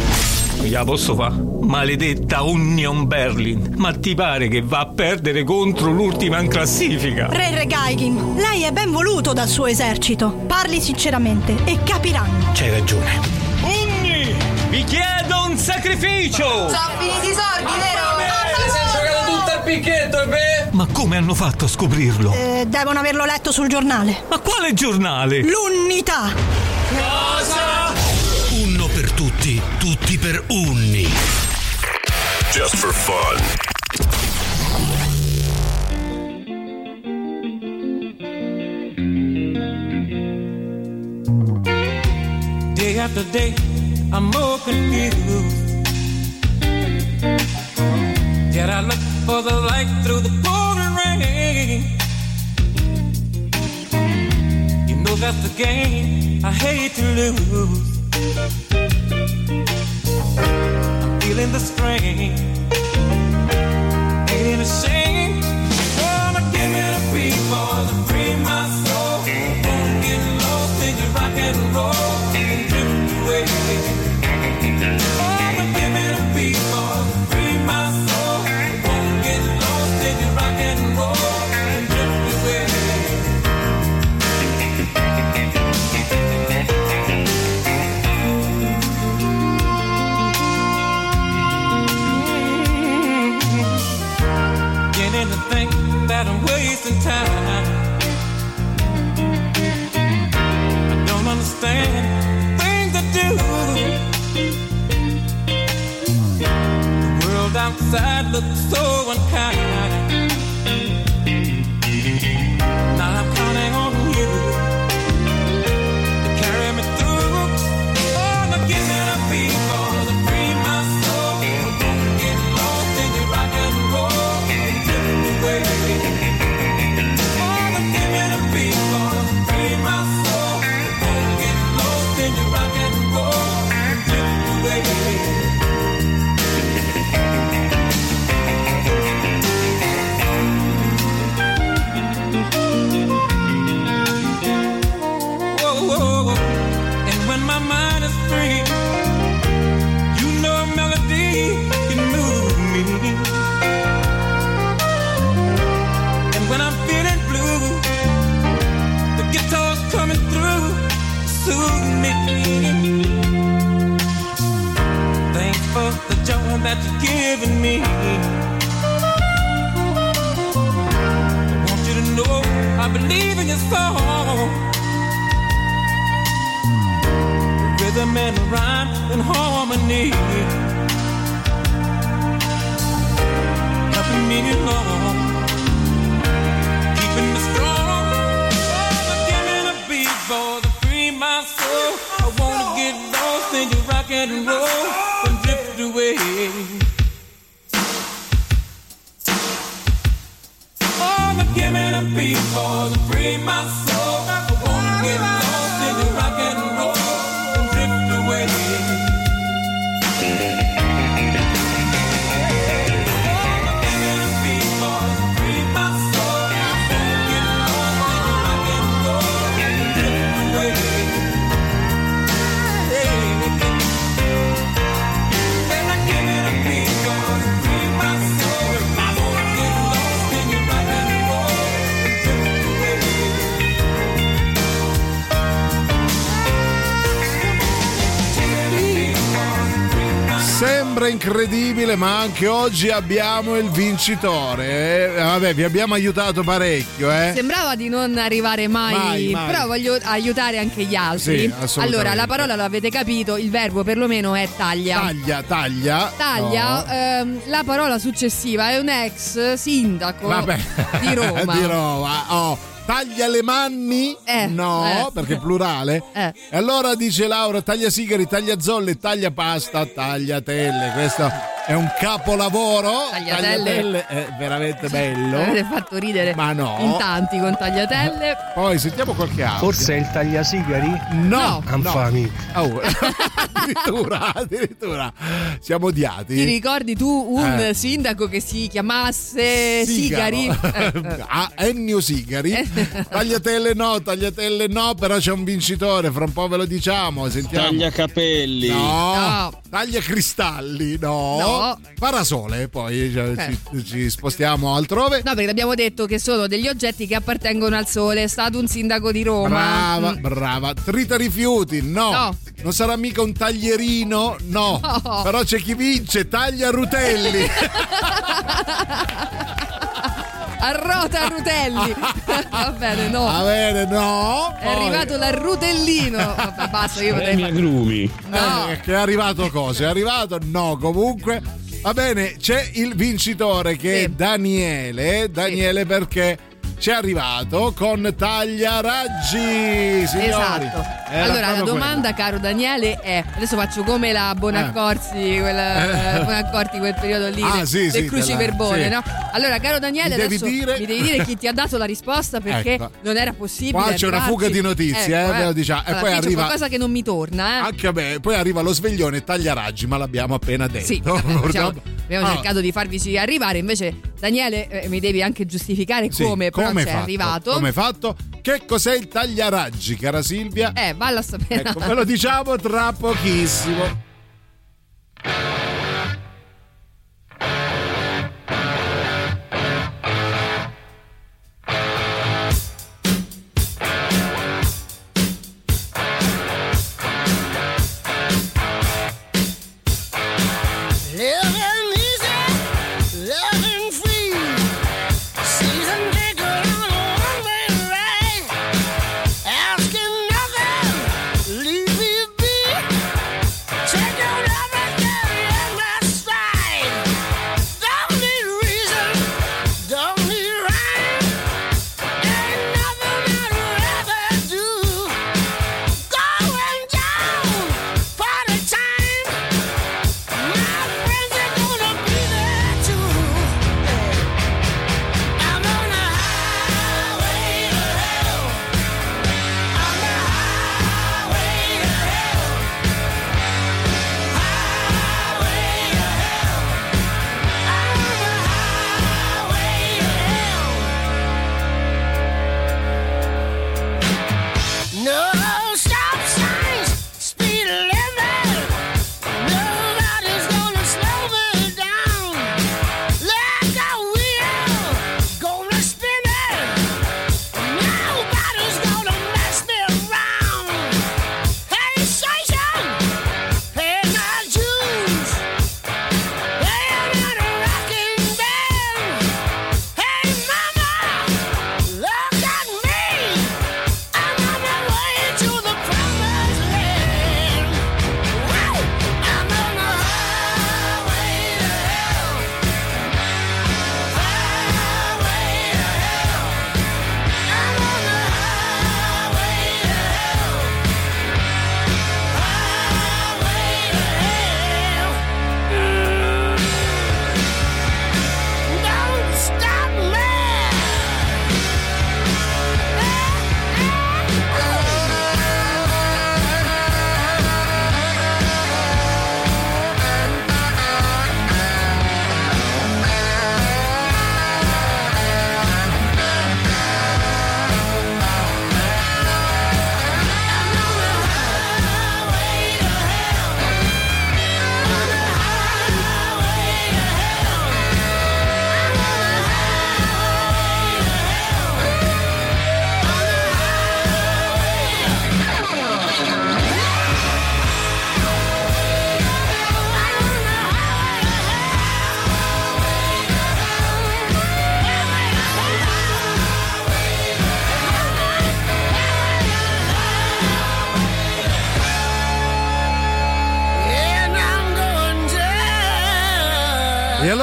Fa? Maledetta Union Berlin. Ma ti pare che va a perdere contro l'ultima in classifica? Re Re Gaigim, lei è ben voluto dal suo esercito. Parli sinceramente e capiranno. C'hai ragione. Vi chiedo un sacrificio! Sono finiti i soldi, vero? giocato tutto il picchetto, beh! Ma come hanno fatto a scoprirlo? Eh, devono averlo letto sul giornale. Ma quale giornale? L'unità! Cosa? Unno per tutti, tutti per Unni. Just for fun. Day after day, I'm more confused. Yet I look for the light through the pouring rain. You know that's the game I hate to lose. I'm feeling the strain. Ain't it a shame? Wanna give it a beat, wanna free my soul. Won't get lost in your rock and roll and drift away. Understand things I do. The world outside looks so unkind. Ma anche oggi abbiamo il vincitore. Eh, vabbè, vi abbiamo aiutato parecchio, eh. Sembrava di non arrivare mai, Mai, mai. però voglio aiutare anche gli altri. Sì, allora, la parola l'avete capito, il verbo perlomeno è taglia. Taglia, taglia. Taglia, No. ehm, la parola successiva è un ex sindaco Vabbè. di Roma. di Roma. Oh, taglia le manni? no, eh. perché è plurale. Eh. E allora dice Laura, taglia sigari, taglia zolle, taglia pasta, tagliatelle. Questo è un capolavoro. Tagliatelle. è veramente bello. Avete fatto ridere Ma no. in tanti con tagliatelle. Poi sentiamo qualche altro. Forse è il tagliasigari? No, Anfami. Oh, addirittura, addirittura. Siamo odiati. Ti ricordi tu un Eh. sindaco che si chiamasse Sigari? Eh, eh. Ah, Ennio Sigari. Tagliatelle no, tagliatelle no, però c'è un vincitore, fra un po' ve lo diciamo. Sentiamo. Taglia capelli. No. No. Taglia cristalli, no. No. Parasole, poi cioè, Eh. ci, ci spostiamo altrove. No, perché abbiamo detto che sono degli oggetti che appartengono al sole. È stato un sindaco di Roma. Brava, Mm. brava. Trita rifiuti, no. No. Non sarà mica un taglierino, no. No. Però c'è chi vince, taglia rutelli. Arrota Rutelli. Va bene, no. Va bene, no. È arrivato l'arrutellino. Vabbè, basta, io potrei fare- agrumi. No. Eh, che è arrivato cosa? È arrivato? No, comunque. Va bene, c'è il vincitore che è Daniele. Daniele perché ci è arrivato con tagliaraggi, signori. Esatto. Era allora, la domanda, caro Daniele, è: adesso faccio come la Bonaccorsi, quella, Eh. Bonaccorti, quel periodo lì Ah, del, sì, del sì, cruciverbone, della- no? Allora, caro Daniele, Mi devi adesso dire- mi devi dire chi ti ha dato la risposta perché Ecco. non era possibile. Qua c'è una fuga di notizie, eh, Ecco, ve lo diciamo. E Allora, poi qui arriva- c'è qualcosa che non mi torna, eh. Anche a me, poi arriva lo sveglione tagliaraggi, ma l'abbiamo appena detto. Sì, vabbè, diciamo, abbiamo Ah, cercato di farvici arrivare, invece Daniele eh, mi devi anche giustificare sì, come, però come sei fatto? arrivato. Come fatto? Che cos'è il tagliaraggi, cara Silvia? Eh, valla a sapere. Ecco, ve lo diciamo tra pochissimo.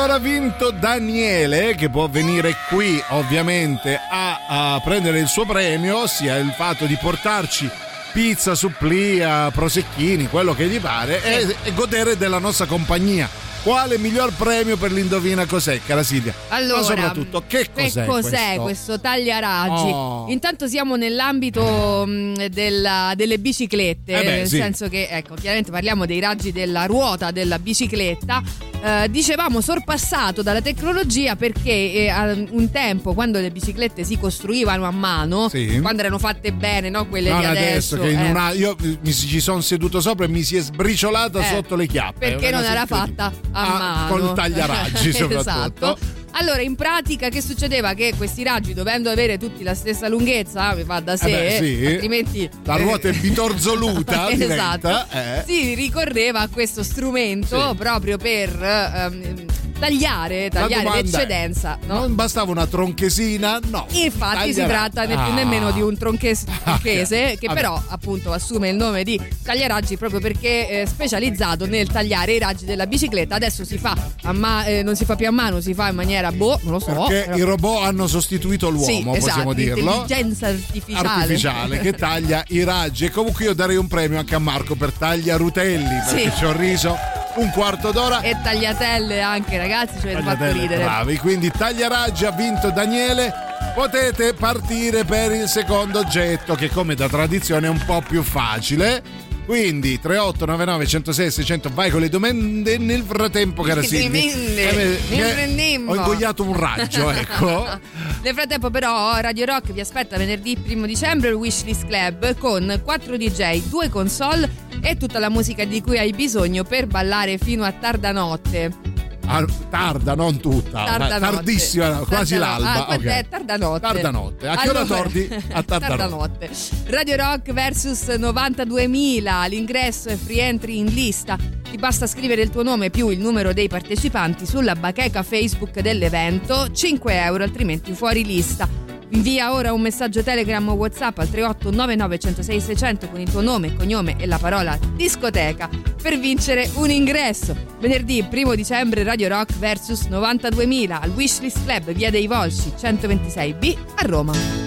Ha vinto Daniele che può venire qui ovviamente a, a prendere il suo premio, ossia il fatto di portarci pizza, supplia, prosecchini, quello che gli pare e, e godere della nostra compagnia. Quale miglior premio per l'indovina cos'è, cara Silvia? Allora, Ma soprattutto, che cos'è, questo? questo? tagliaraggi? Oh. Intanto siamo nell'ambito mh, della- delle biciclette, Eh beh, nel sì. senso che, ecco, chiaramente parliamo dei raggi della ruota della bicicletta. Eh, dicevamo sorpassato dalla tecnologia perché eh, un tempo, quando le biciclette si costruivano a mano, Sì. quando erano fatte bene, no? quelle Non di adesso, adesso, che in eh, una, io mi ci sono seduto sopra e mi si è sbriciolata Eh, sotto le chiappe. perché non era fatta a Ah, mano tagliaraggi, soprattutto. esatto allora in pratica che succedeva che questi raggi dovendo avere tutti la stessa lunghezza mi fa da sé Eh beh, sì. altrimenti La ruota è bitorzoluta, esatto diventa, eh. si ricorreva a questo strumento Sì. proprio per ehm, tagliare tagliare l'eccedenza no? Non bastava una tronchesina? No. Infatti si Tagliarà- tratta né più Ah. né meno di un tronches- tronchese che Vabbè. però appunto assume il nome di tagliaraggi proprio perché è specializzato nel tagliare i raggi della bicicletta. Adesso si fa a ma- eh, non si fa più a mano, si fa in maniera boh, non lo so. Perché però- i robot hanno sostituito l'uomo, sì, possiamo esatto, dirlo. Intelligenza artificiale. Artificiale che taglia i raggi. E comunque io darei un premio anche a Marco per tagliarutelli perché Sì. ci ho riso un quarto d'ora. E tagliatelle anche, ragazzi, ci avete fatto ridere. Bravi, quindi tagliaraggi ha vinto Daniele. Potete partire per il secondo oggetto che come da tradizione è un po' più facile. Quindi 3899 106 600 vai con le domande nel frattempo cara mille. eh. Ho ingoiato un raggio, ecco. Nel frattempo, però, Radio Rock vi aspetta venerdì 1 dicembre il Wishlist Club con 4 DJ, 2 console e tutta la musica di cui hai bisogno per ballare fino a tarda notte. Ah, tarda, non tutta. Tarda notte. Tardissima, no, quasi Tarda no- l'alba. Ah, quant'è? ok. Tarda notte. Tarda notte. A che ora torni? A tarda notte. Radio Rock versus 92.000. L'ingresso è free entry in lista. Ti basta scrivere il tuo nome più il numero dei partecipanti sulla bacheca Facebook dell'evento. 5 euro, altrimenti fuori lista. Invia ora un messaggio Telegram o WhatsApp al 3899 106 600 con il tuo nome, cognome e la parola discoteca per vincere un ingresso. Venerdì 1 dicembre Radio Rock vs 92.000 al Wishlist Club, via dei Volsci 126B a Roma.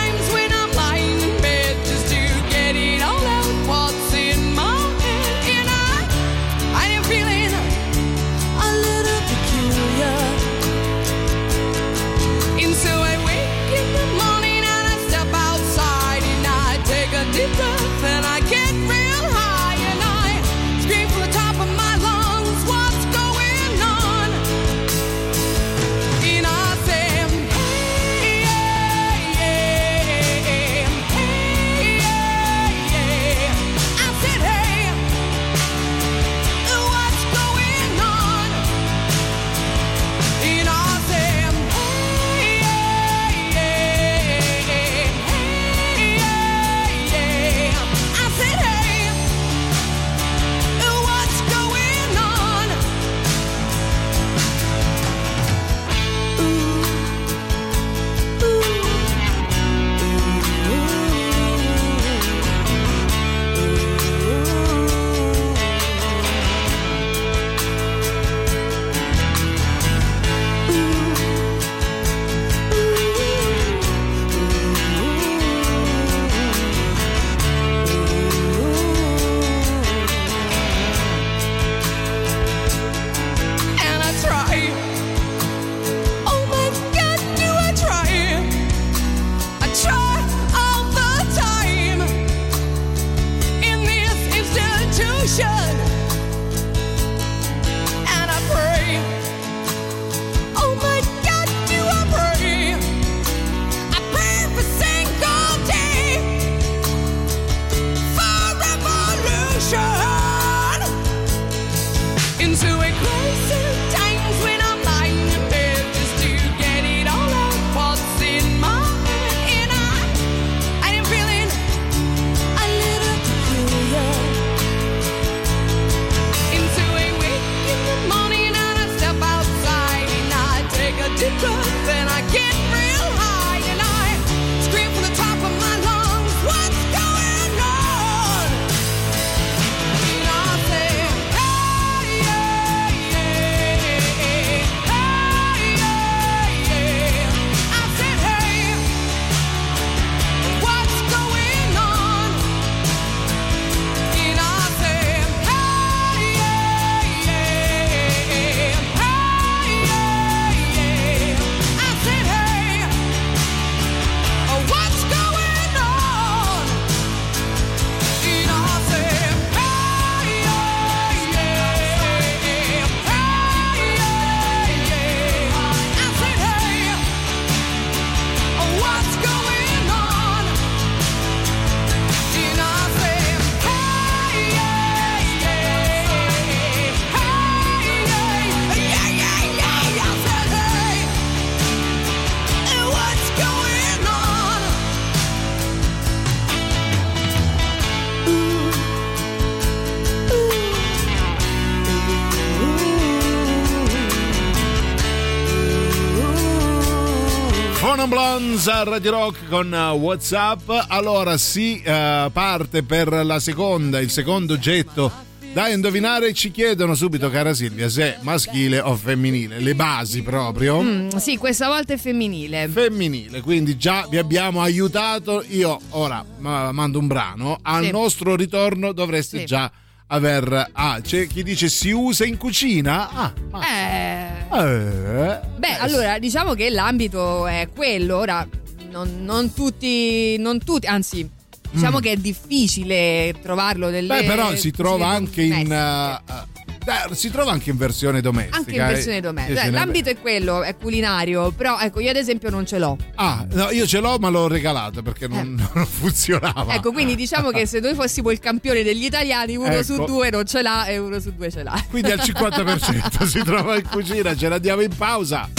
Blondes a Radio Rock con uh, Whatsapp. Allora si uh, parte per la seconda, il secondo oggetto da indovinare. Ci chiedono subito, cara Silvia, se è maschile o femminile. Le basi proprio. Mm, sì, questa volta è femminile. Femminile, quindi già vi abbiamo aiutato. Io ora ma- mando un brano. Al Sì. nostro ritorno dovreste Sì. già aver. Ah, c'è chi dice si usa in cucina? Ah, Eh, eh, beh, allora diciamo che l'ambito è quello. Ora, non, non tutti, non tutti, anzi, diciamo Mm. che è difficile trovarlo delle. Beh, però si trova anche in. uh, beh, si trova anche in versione domestica. Anche in eh. versione domestica. Io ce Dai, ne- L'ambito è quello, è culinario, però ecco, io ad esempio non ce l'ho. Ah, no, io ce l'ho, ma l'ho regalata perché non, non funzionava. Ecco, quindi diciamo che se noi fossimo il campione degli italiani, uno Ecco. su due non ce l'ha e uno su due ce l'ha. Quindi al 50% si trova in cucina, ce la diamo in pausa.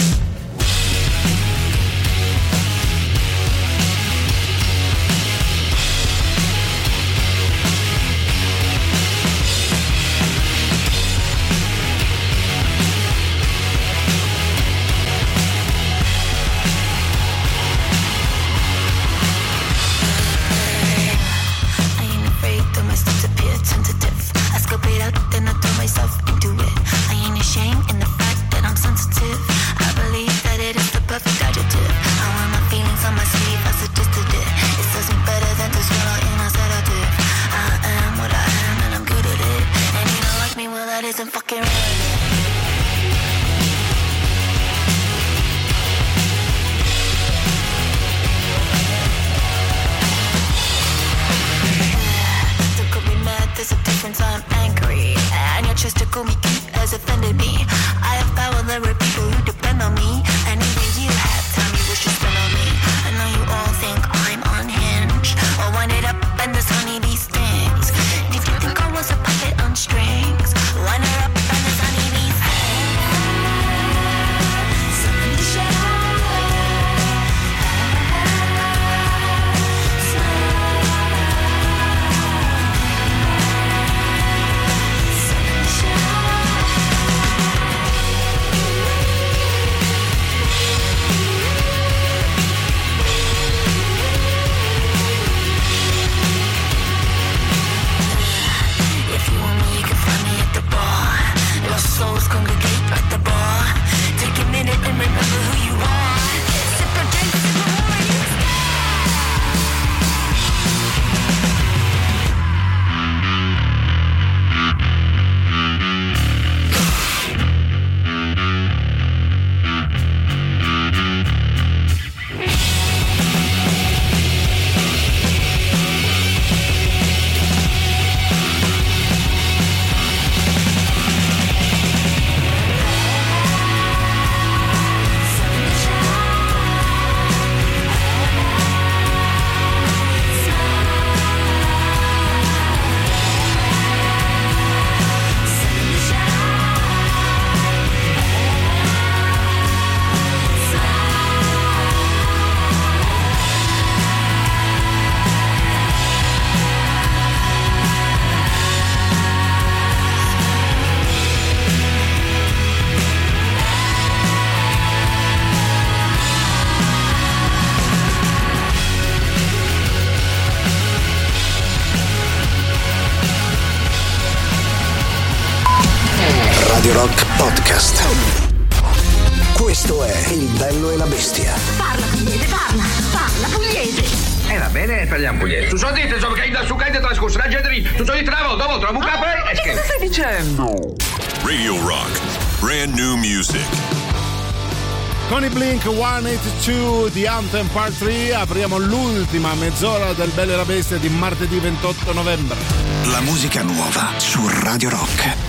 182 di Anthem Part 3 apriamo l'ultima mezz'ora del Bello e la Bestia di martedì 28 novembre. La musica nuova su Radio Rock.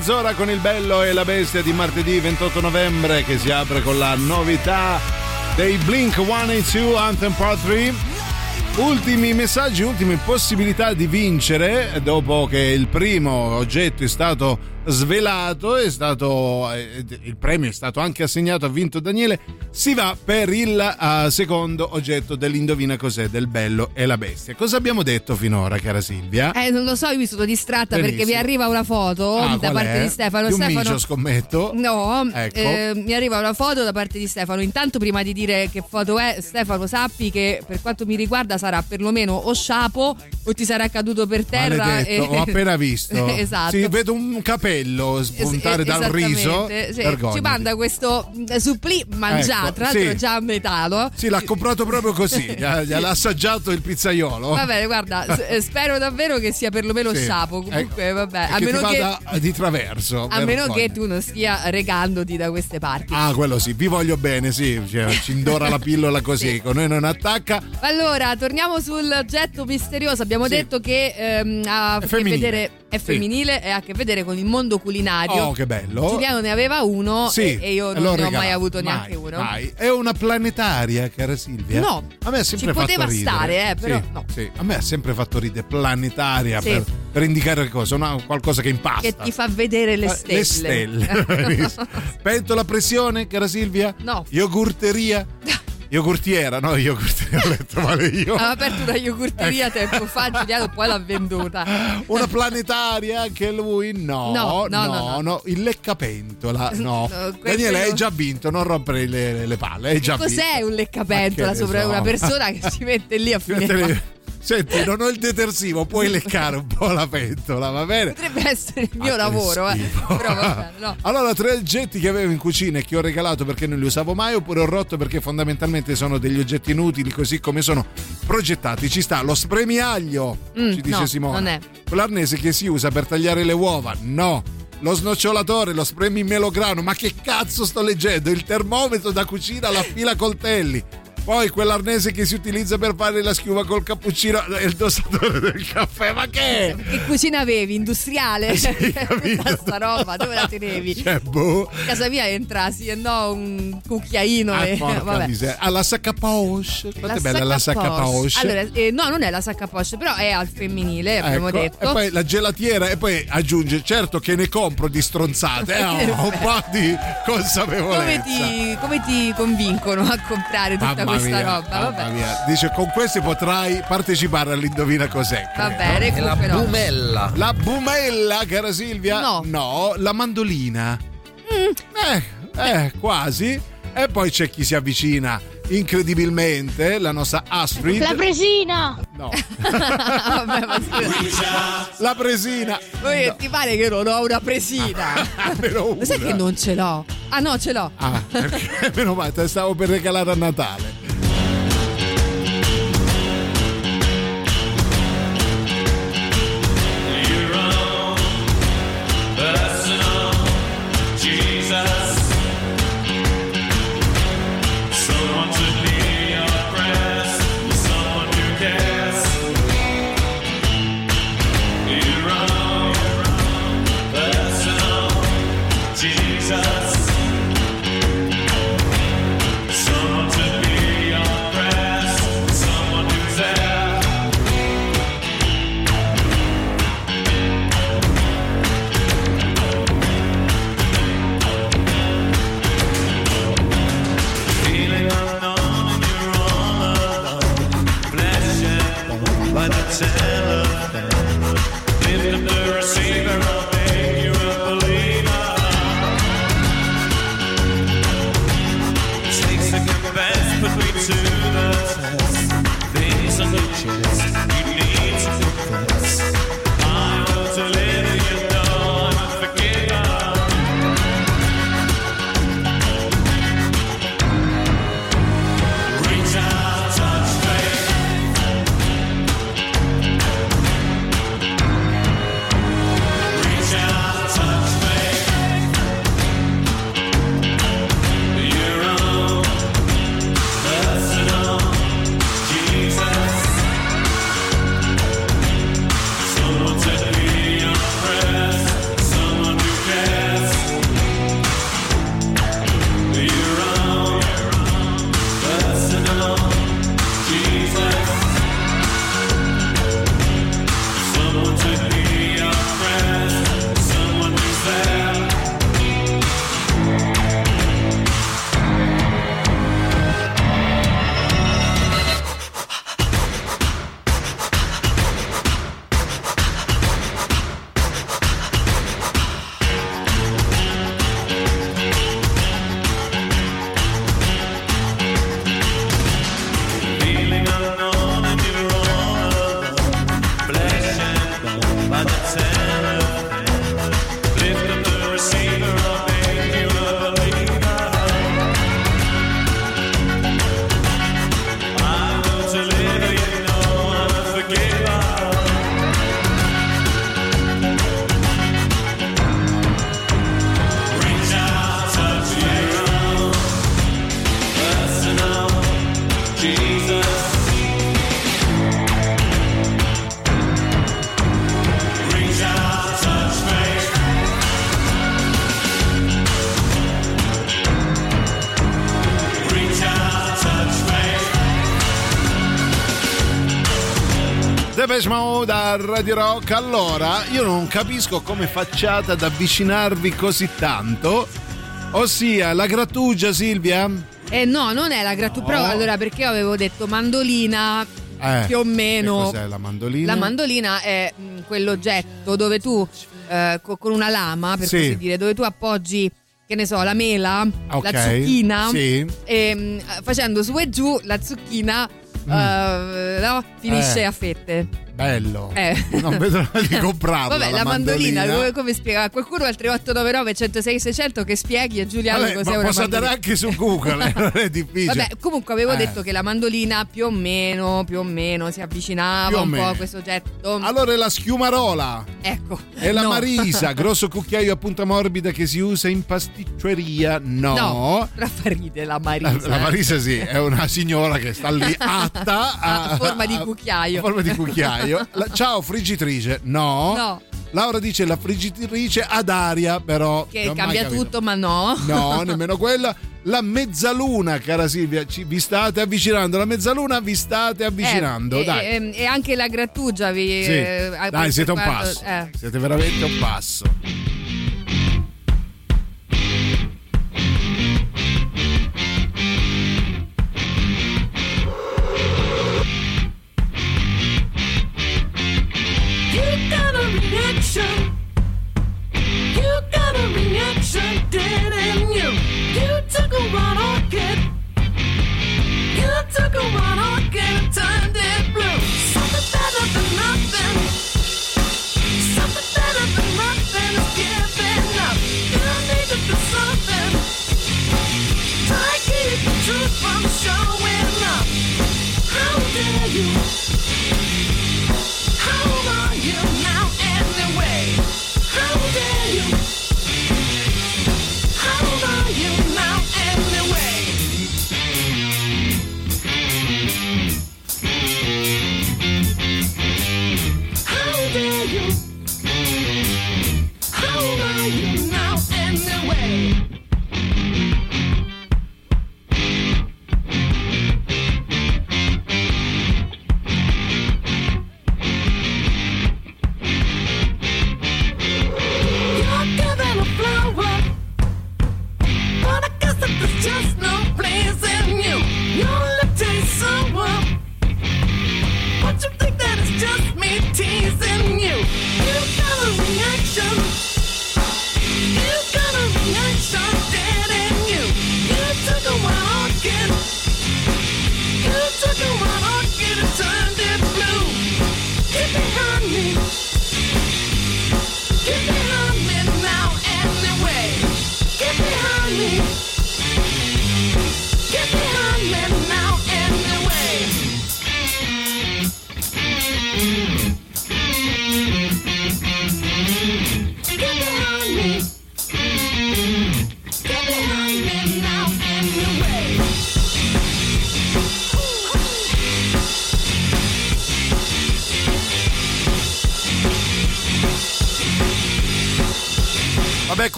Mezz'ora con il bello e la bestia di martedì 28 novembre che si apre con la novità dei Blink 182 Anthem Part 3. Ultimi messaggi, ultime possibilità di vincere dopo che il primo oggetto è stato svelato, è stato, eh, il premio è stato anche assegnato, ha vinto Daniele, si va per il eh, secondo oggetto dell'indovina cos'è del bello e la bestia. Cosa abbiamo detto finora, cara Silvia? Eh, non lo so, io mi sono distratta Benissimo. perché mi arriva una foto Ah, da parte è? di Stefano. Di un Stefano micio, scommetto. No, Ecco. eh, mi arriva una foto da parte di Stefano. Intanto, prima di dire che foto è, Stefano, sappi che per quanto mi riguarda sarà perlomeno o sciapo o ti sarà caduto per terra. Maledetto, e- ho appena visto. esatto. Sì, vedo un capello spuntare Es- dal riso. sì. Ci manda questo mm, supplì mangiato, Ecco, tra l'altro sì. già a metà, no? Sì, l'ha comprato proprio così, gli ha- gliel'ha assaggiato il pizzaiolo. Va bene, guarda, eh, spero davvero che sia perlomeno Sì. sciapo. Comunque, vabbè, E a che meno che, vada di traverso. a meno che tu non stia regandoti da queste parti. Ah, quello sì, vi voglio bene, sì, cioè, ci indora la pillola così, con noi non attacca. Allora, torniamo sul misterioso. Abbiamo Sì. detto che ehm, ha a che vedere è Sì. femminile e ha a che vedere con il mondo culinario. Oh, che bello. Giuliano ne aveva uno Sì, e, e io non l'ho ne ho mai avuto Mai, neanche uno. mai. È una planetaria, cara Silvia? No, a me ha sempre ci fatto poteva ridere. stare, eh, però Sì, no. sì, a me ha sempre fatto ridere planetaria Sì. per, per indicare cosa, una- qualcosa che impasta. Che ti fa vedere le Eh, stelle. Le stelle. Pentola pressione, cara Silvia? No. Yogurteria? Yogurtiera, no, yogurteria, ho letto male io. Aveva aperto una yogurteria Ecco. tempo fa, Giuliano poi l'ha venduta. Una planetaria anche lui? No, No, no, no, no, no. il leccapentola, no. No, Daniele, hai già vinto, non rompere le, le palle, hai già Cos'è vinto. un leccapentola sopra so. una persona che si mette lì a fine? Senti, non ho il detersivo, puoi leccare un po' la pentola, va bene? Potrebbe essere il mio che lavoro, eh. Però va bene, no. Allora, tre oggetti che avevo in cucina e che ho regalato perché non li usavo mai oppure ho rotto perché fondamentalmente sono degli oggetti inutili così come sono progettati. Ci sta lo spremiaglio, Mm, ci dice no, Simone. non è. Quell'arnese che si usa per tagliare le uova, no. Lo snocciolatore, lo spremi melograno, ma che cazzo sto leggendo? Il termometro da cucina, la fila coltelli. Poi quell'arnese che si utilizza per fare la schiuma col cappuccino e il dosatore del caffè, ma che? Che cucina avevi? Industriale? Sì, Tutta sta roba, dove la tenevi? Cioè, boh. A casa mia entra, sì e no, un cucchiaino Ah, e vabbè. miseria. Ah, la sacca poche. Quanto è bella sacca la sacca poche. Allora, eh, no, non è la sacca poche, però è al femminile, abbiamo Ecco, detto. E poi la gelatiera e poi aggiunge, certo che ne compro di stronzate, eh, ho un po' di consapevolezza. come ti, come ti convincono a comprare tutta Mamma questa mia, roba? mamma Vabbè. mia. Dice con questi potrai partecipare all'indovina cos'è. Va bene, È la no. bumella. La bumella, cara Silvia? No. No, la mandolina. Mm. Eh, eh, quasi. E poi c'è chi si avvicina incredibilmente, la nostra Astrid. La presina! No. Vabbè, ma scusa. La presina. Poi ti pare che non ho una presina? Lo sai che non ce l'ho? Ah no, ce l'ho. Ah, perché meno male, te stavo per regalare a Natale. Rock. Allora, io non capisco come facciate ad avvicinarvi così tanto. Ossia, la grattugia, Silvia? Eh no, non è la grattugia, però allora perché io avevo detto mandolina Eh, più o meno. Che cos'è la mandolina? La mandolina è mh, quell'oggetto dove tu eh, co- con una lama, per Sì. così dire, dove tu appoggi che ne so, la mela, Ok, la zucchina sì. e mh, facendo su e giù la zucchina eh, no, finisce Mm. Eh. a fette. Bello. Eh. Non vedo l'ora di comprarla. Vabbè, la, mandolina, mandolina. come, spiega? Qualcuno al 3899 106 600 che spieghi a Giuliano Vabbè, cos'è ma una posso andare mandolina. anche su Google, eh, non è difficile. Vabbè, comunque avevo Eh. detto che la mandolina più o meno, più o meno si avvicinava un po' a questo oggetto. Allora è la schiumarola. ecco. È la no. Marisa, grosso cucchiaio a punta morbida che si usa in pasticceria? No. No, però fa ridere la Marisa. La, la Marisa sì, è una signora che sta lì atta a, A forma di a- cucchiaio. a forma di cucchiaio. La- ciao friggitrice. No. No. Laura dice la friggitrice ad aria, però Che cambia tutto, ma no. No, nemmeno quella. La mezzaluna, cara Silvia, ci- vi state avvicinando. La mezzaluna vi state avvicinando. Eh, dai. E, e- e anche la grattugia vi. Sì. eh, Dai, siete un passo. eh. Siete veramente un passo. Took a one orchid and turned it blue.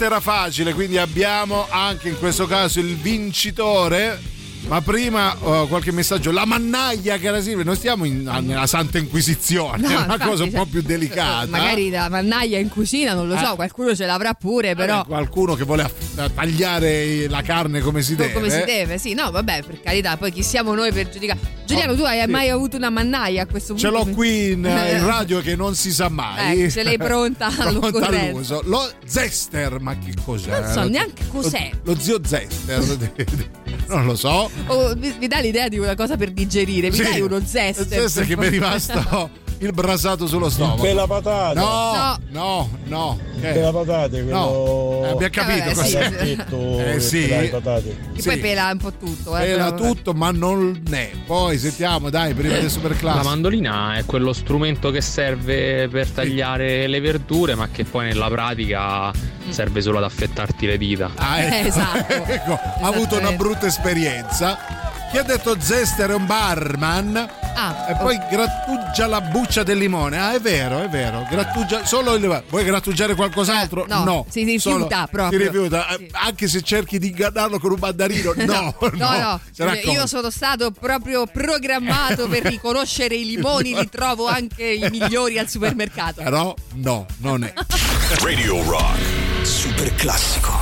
Questa era facile, quindi abbiamo anche in questo caso il vincitore. Ma prima oh, qualche messaggio. La mannaia, cara Silvia, non stiamo in- nella Santa Inquisizione, No, è una infatti, cosa un cioè, po' più delicata. Magari la mannaia in cucina, non lo so, Eh. qualcuno ce l'avrà pure, però. Eh, Qualcuno che vuole aff- tagliare la carne come si deve. Come si deve, sì, no, vabbè, per carità, poi chi siamo noi per giudicare. Giuliano, tu hai sì. mai avuto una mannaia a questo punto? Ce l'ho qui in, in radio che non si sa mai. Eh, ce l'hai pronta Pronta all'uso. Lo Zester, ma che cos'è? Non so neanche cos'è. Lo, lo zio Zester. non lo so. Oh, mi, mi dà l'idea di una cosa per digerire, mi Sì. dai uno zester. Zester che mi è rimasto il brasato sullo stomaco. Per la patata. No, no, no. Eh. Per la patate, quello... No, eh, abbiamo capito Eh, sì, cos'è. sì. Eh, sì. pelare le patate. Che Sì. poi pela un po' tutto. Eh, Era però tutto, ma non è. Poi sentiamo, dai, prima del super La mandolina è quello strumento che serve per tagliare le verdure, ma che poi nella pratica serve solo ad affettarti le dita. Ah, ecco. Esatto. Ecco, ha avuto una brutta esperienza. Chi ha detto Zester è un barman? Ah, e poi grattugia la buccia del limone. Ah, è vero, è vero. Grattugia solo il limone. Vuoi grattugiare qualcos'altro? Eh, no, si rifiuta Solo- proprio. Si rifiuta. Eh, Anche se cerchi di ingannarlo con un mandarino. No, no. No, no, io sono stato proprio programmato per riconoscere i limoni, li trovo anche i migliori al supermercato. Però no, non è. Radio Rock. Super classico.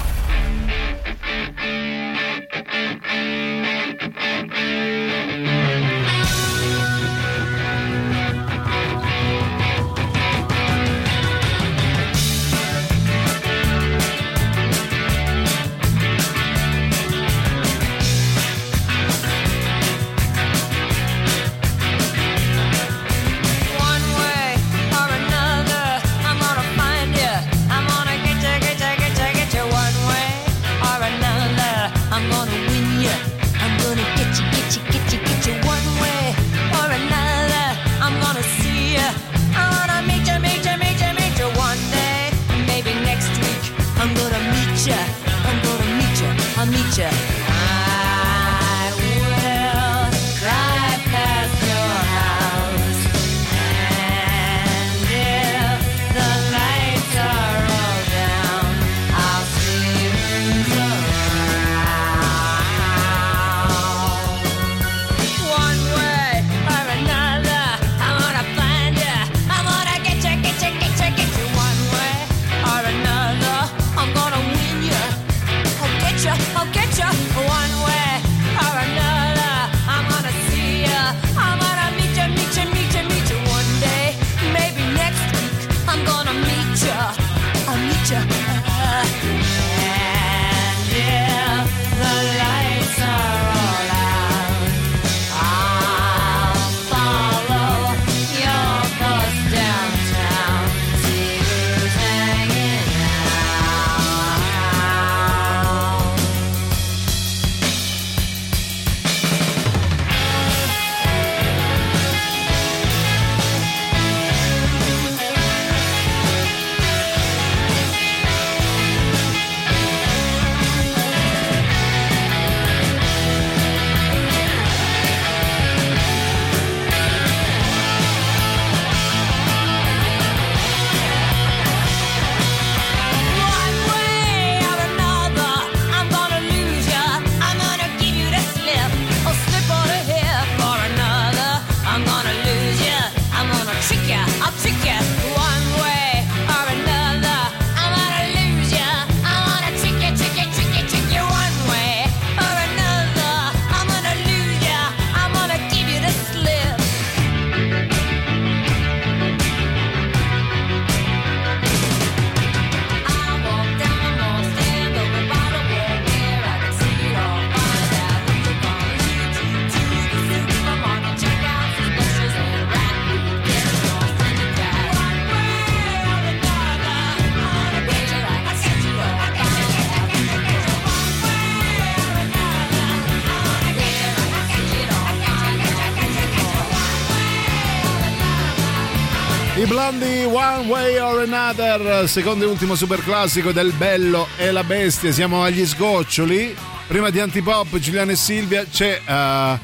Another, secondo e ultimo super classico del Bello e la Bestia. Siamo agli sgoccioli. Prima di Antipop, Giuliano e Silvia, c'è eh,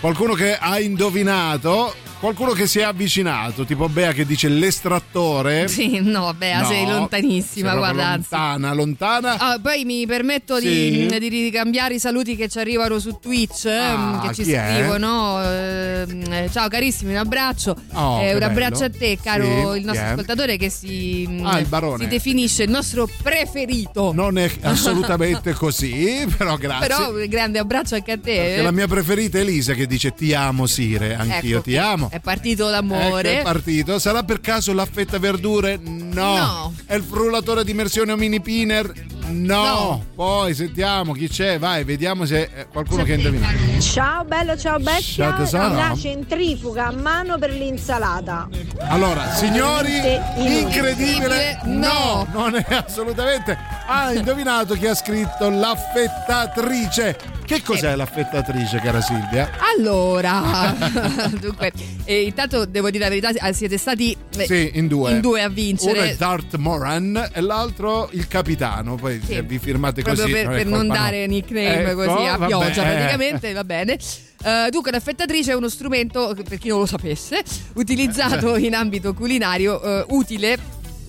qualcuno che ha indovinato, qualcuno che si è avvicinato, tipo Bea che dice l'estrattore. Sì, no, Bea, No, sei lontanissima, sei guarda. Lontana, lontana. Ah, poi mi permetto Sì. di, di ricambiare i saluti che ci arrivano su Twitch, ehm, Ah, che ci scrivono. ehm, eh, ciao carissimi, un abbraccio. Oh, Eh, un bello. abbraccio a te, caro Sì, il nostro ascoltatore che si, Ah, si definisce il nostro preferito. Non è assolutamente così, però grazie. Però un grande abbraccio anche a te. Perché la mia preferita è Elisa che dice ti amo Sire, anch'io Ecco, ti amo. È partito Ecco, l'amore. è partito. Sarà per caso l'affetta verdure? No. No. È il frullatore di immersione o mini pinner? No. No. Poi sentiamo chi c'è, vai, vediamo se è qualcuno che ha indovinato. Ciao bello, ciao bestia. Ciao, tesoro. La centrifuga a mano per l'insalata. Allora, signori, Inutile. incredibile. No, No. non è assolutamente. Ha indovinato chi ha scritto l'affettatrice. Che cos'è l'affettatrice, cara Silvia? Allora, dunque, eh, intanto devo dire la verità, eh, siete stati eh, Sì, in due. in due a Uno vincere. è Dart Moran e l'altro il capitano. Poi Sì. se vi firmate proprio così. per, non, per non dare no. nickname Ecco, così a vabbè. pioggia praticamente va bene Eh, dunque l'affettatrice è uno strumento per chi non lo sapesse utilizzato in ambito culinario eh, utile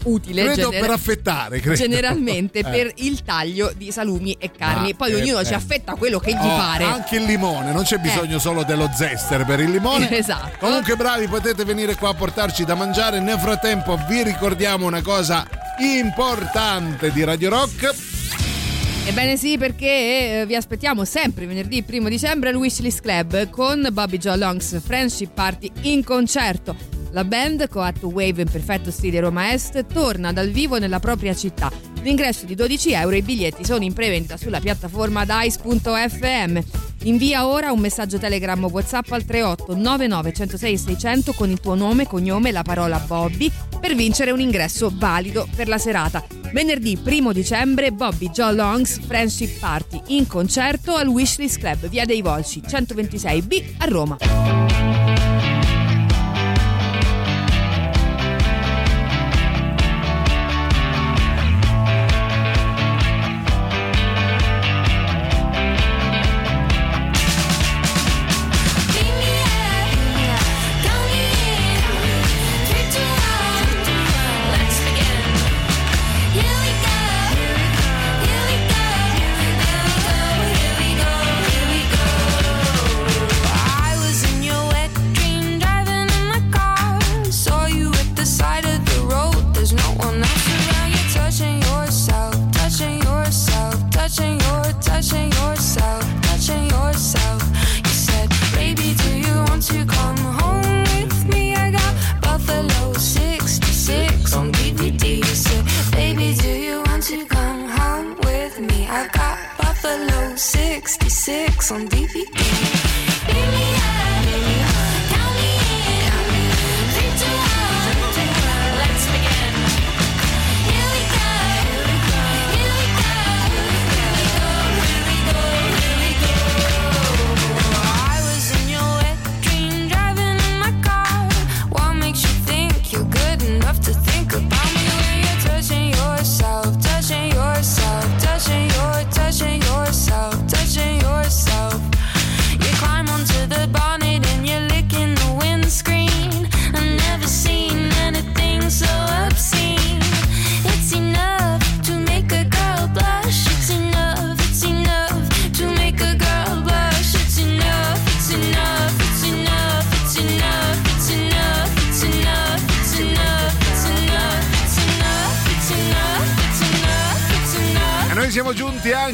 utile Credo gener- per affettare, credo. generalmente Eh. per il taglio di salumi e carni Ah, poi eh, ognuno eh. ci affetta quello che gli Oh, pare Anche il limone, non c'è bisogno solo dello zester per il limone. Esatto. Comunque bravi, potete venire qua a portarci da mangiare. Nel frattempo vi ricordiamo una cosa importante di Radio Rock. Ebbene sì, perché eh, vi aspettiamo sempre venerdì 1 dicembre al Wishlist Club con Bobby Joe Longs Friendship Party in concerto. La band, Coat Wave in perfetto stile Roma Est, torna dal vivo nella propria città. L'ingresso è di 12 euro e i biglietti sono in prevendita sulla piattaforma dice.fm. Invia ora un messaggio Telegram o WhatsApp al 38 99 106 600 con il tuo nome, cognome e la parola Bobby per vincere un ingresso valido per la serata. Venerdì 1 dicembre Bobby Joe Longs Friendship Party in concerto al Wishlist Club, via dei Volsci 126B a Roma. I got Buffalo 66 on DVD. Beat me high, beat.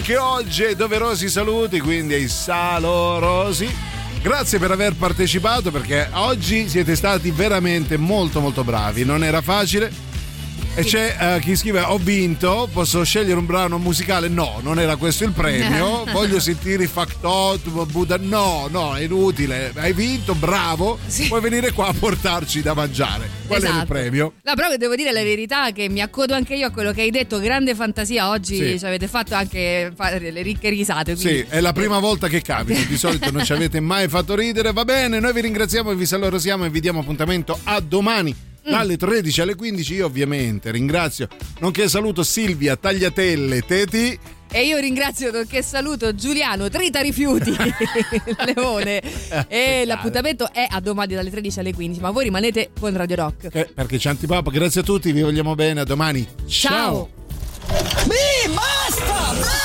Anche oggi doverosi saluti, quindi ai salorosi. Grazie per aver partecipato perché oggi siete stati veramente molto molto bravi, non era facile. E c'è eh, chi scrive ho vinto, posso scegliere un brano musicale? No, non era questo il premio. Voglio sentire i Factotum, Buddha. No, no, è inutile. Hai vinto, bravo. Puoi venire qua a portarci da mangiare. Qual è il Esatto. premio? No, però devo dire la verità che mi accodo anche io a quello che hai detto, grande fantasia oggi Sì. ci avete fatto anche fare le ricche risate. quindi- Sì, è la prima volta che capita, di solito non ci avete mai fatto ridere. Va bene, noi vi ringraziamo e vi salutiamo e vi diamo appuntamento a domani. Mm. Dalle 13 alle 15 io ovviamente ringrazio, nonché saluto Silvia Tagliatelle Teti E io ringrazio nonché saluto Giuliano Trita Rifiuti Leone e l'appuntamento è a domani dalle 13 alle 15, ma voi rimanete con Radio Rock. eh, perché c'è Antipapa, grazie a tutti, vi vogliamo bene, a domani. Ciao. Mi basta! Basta!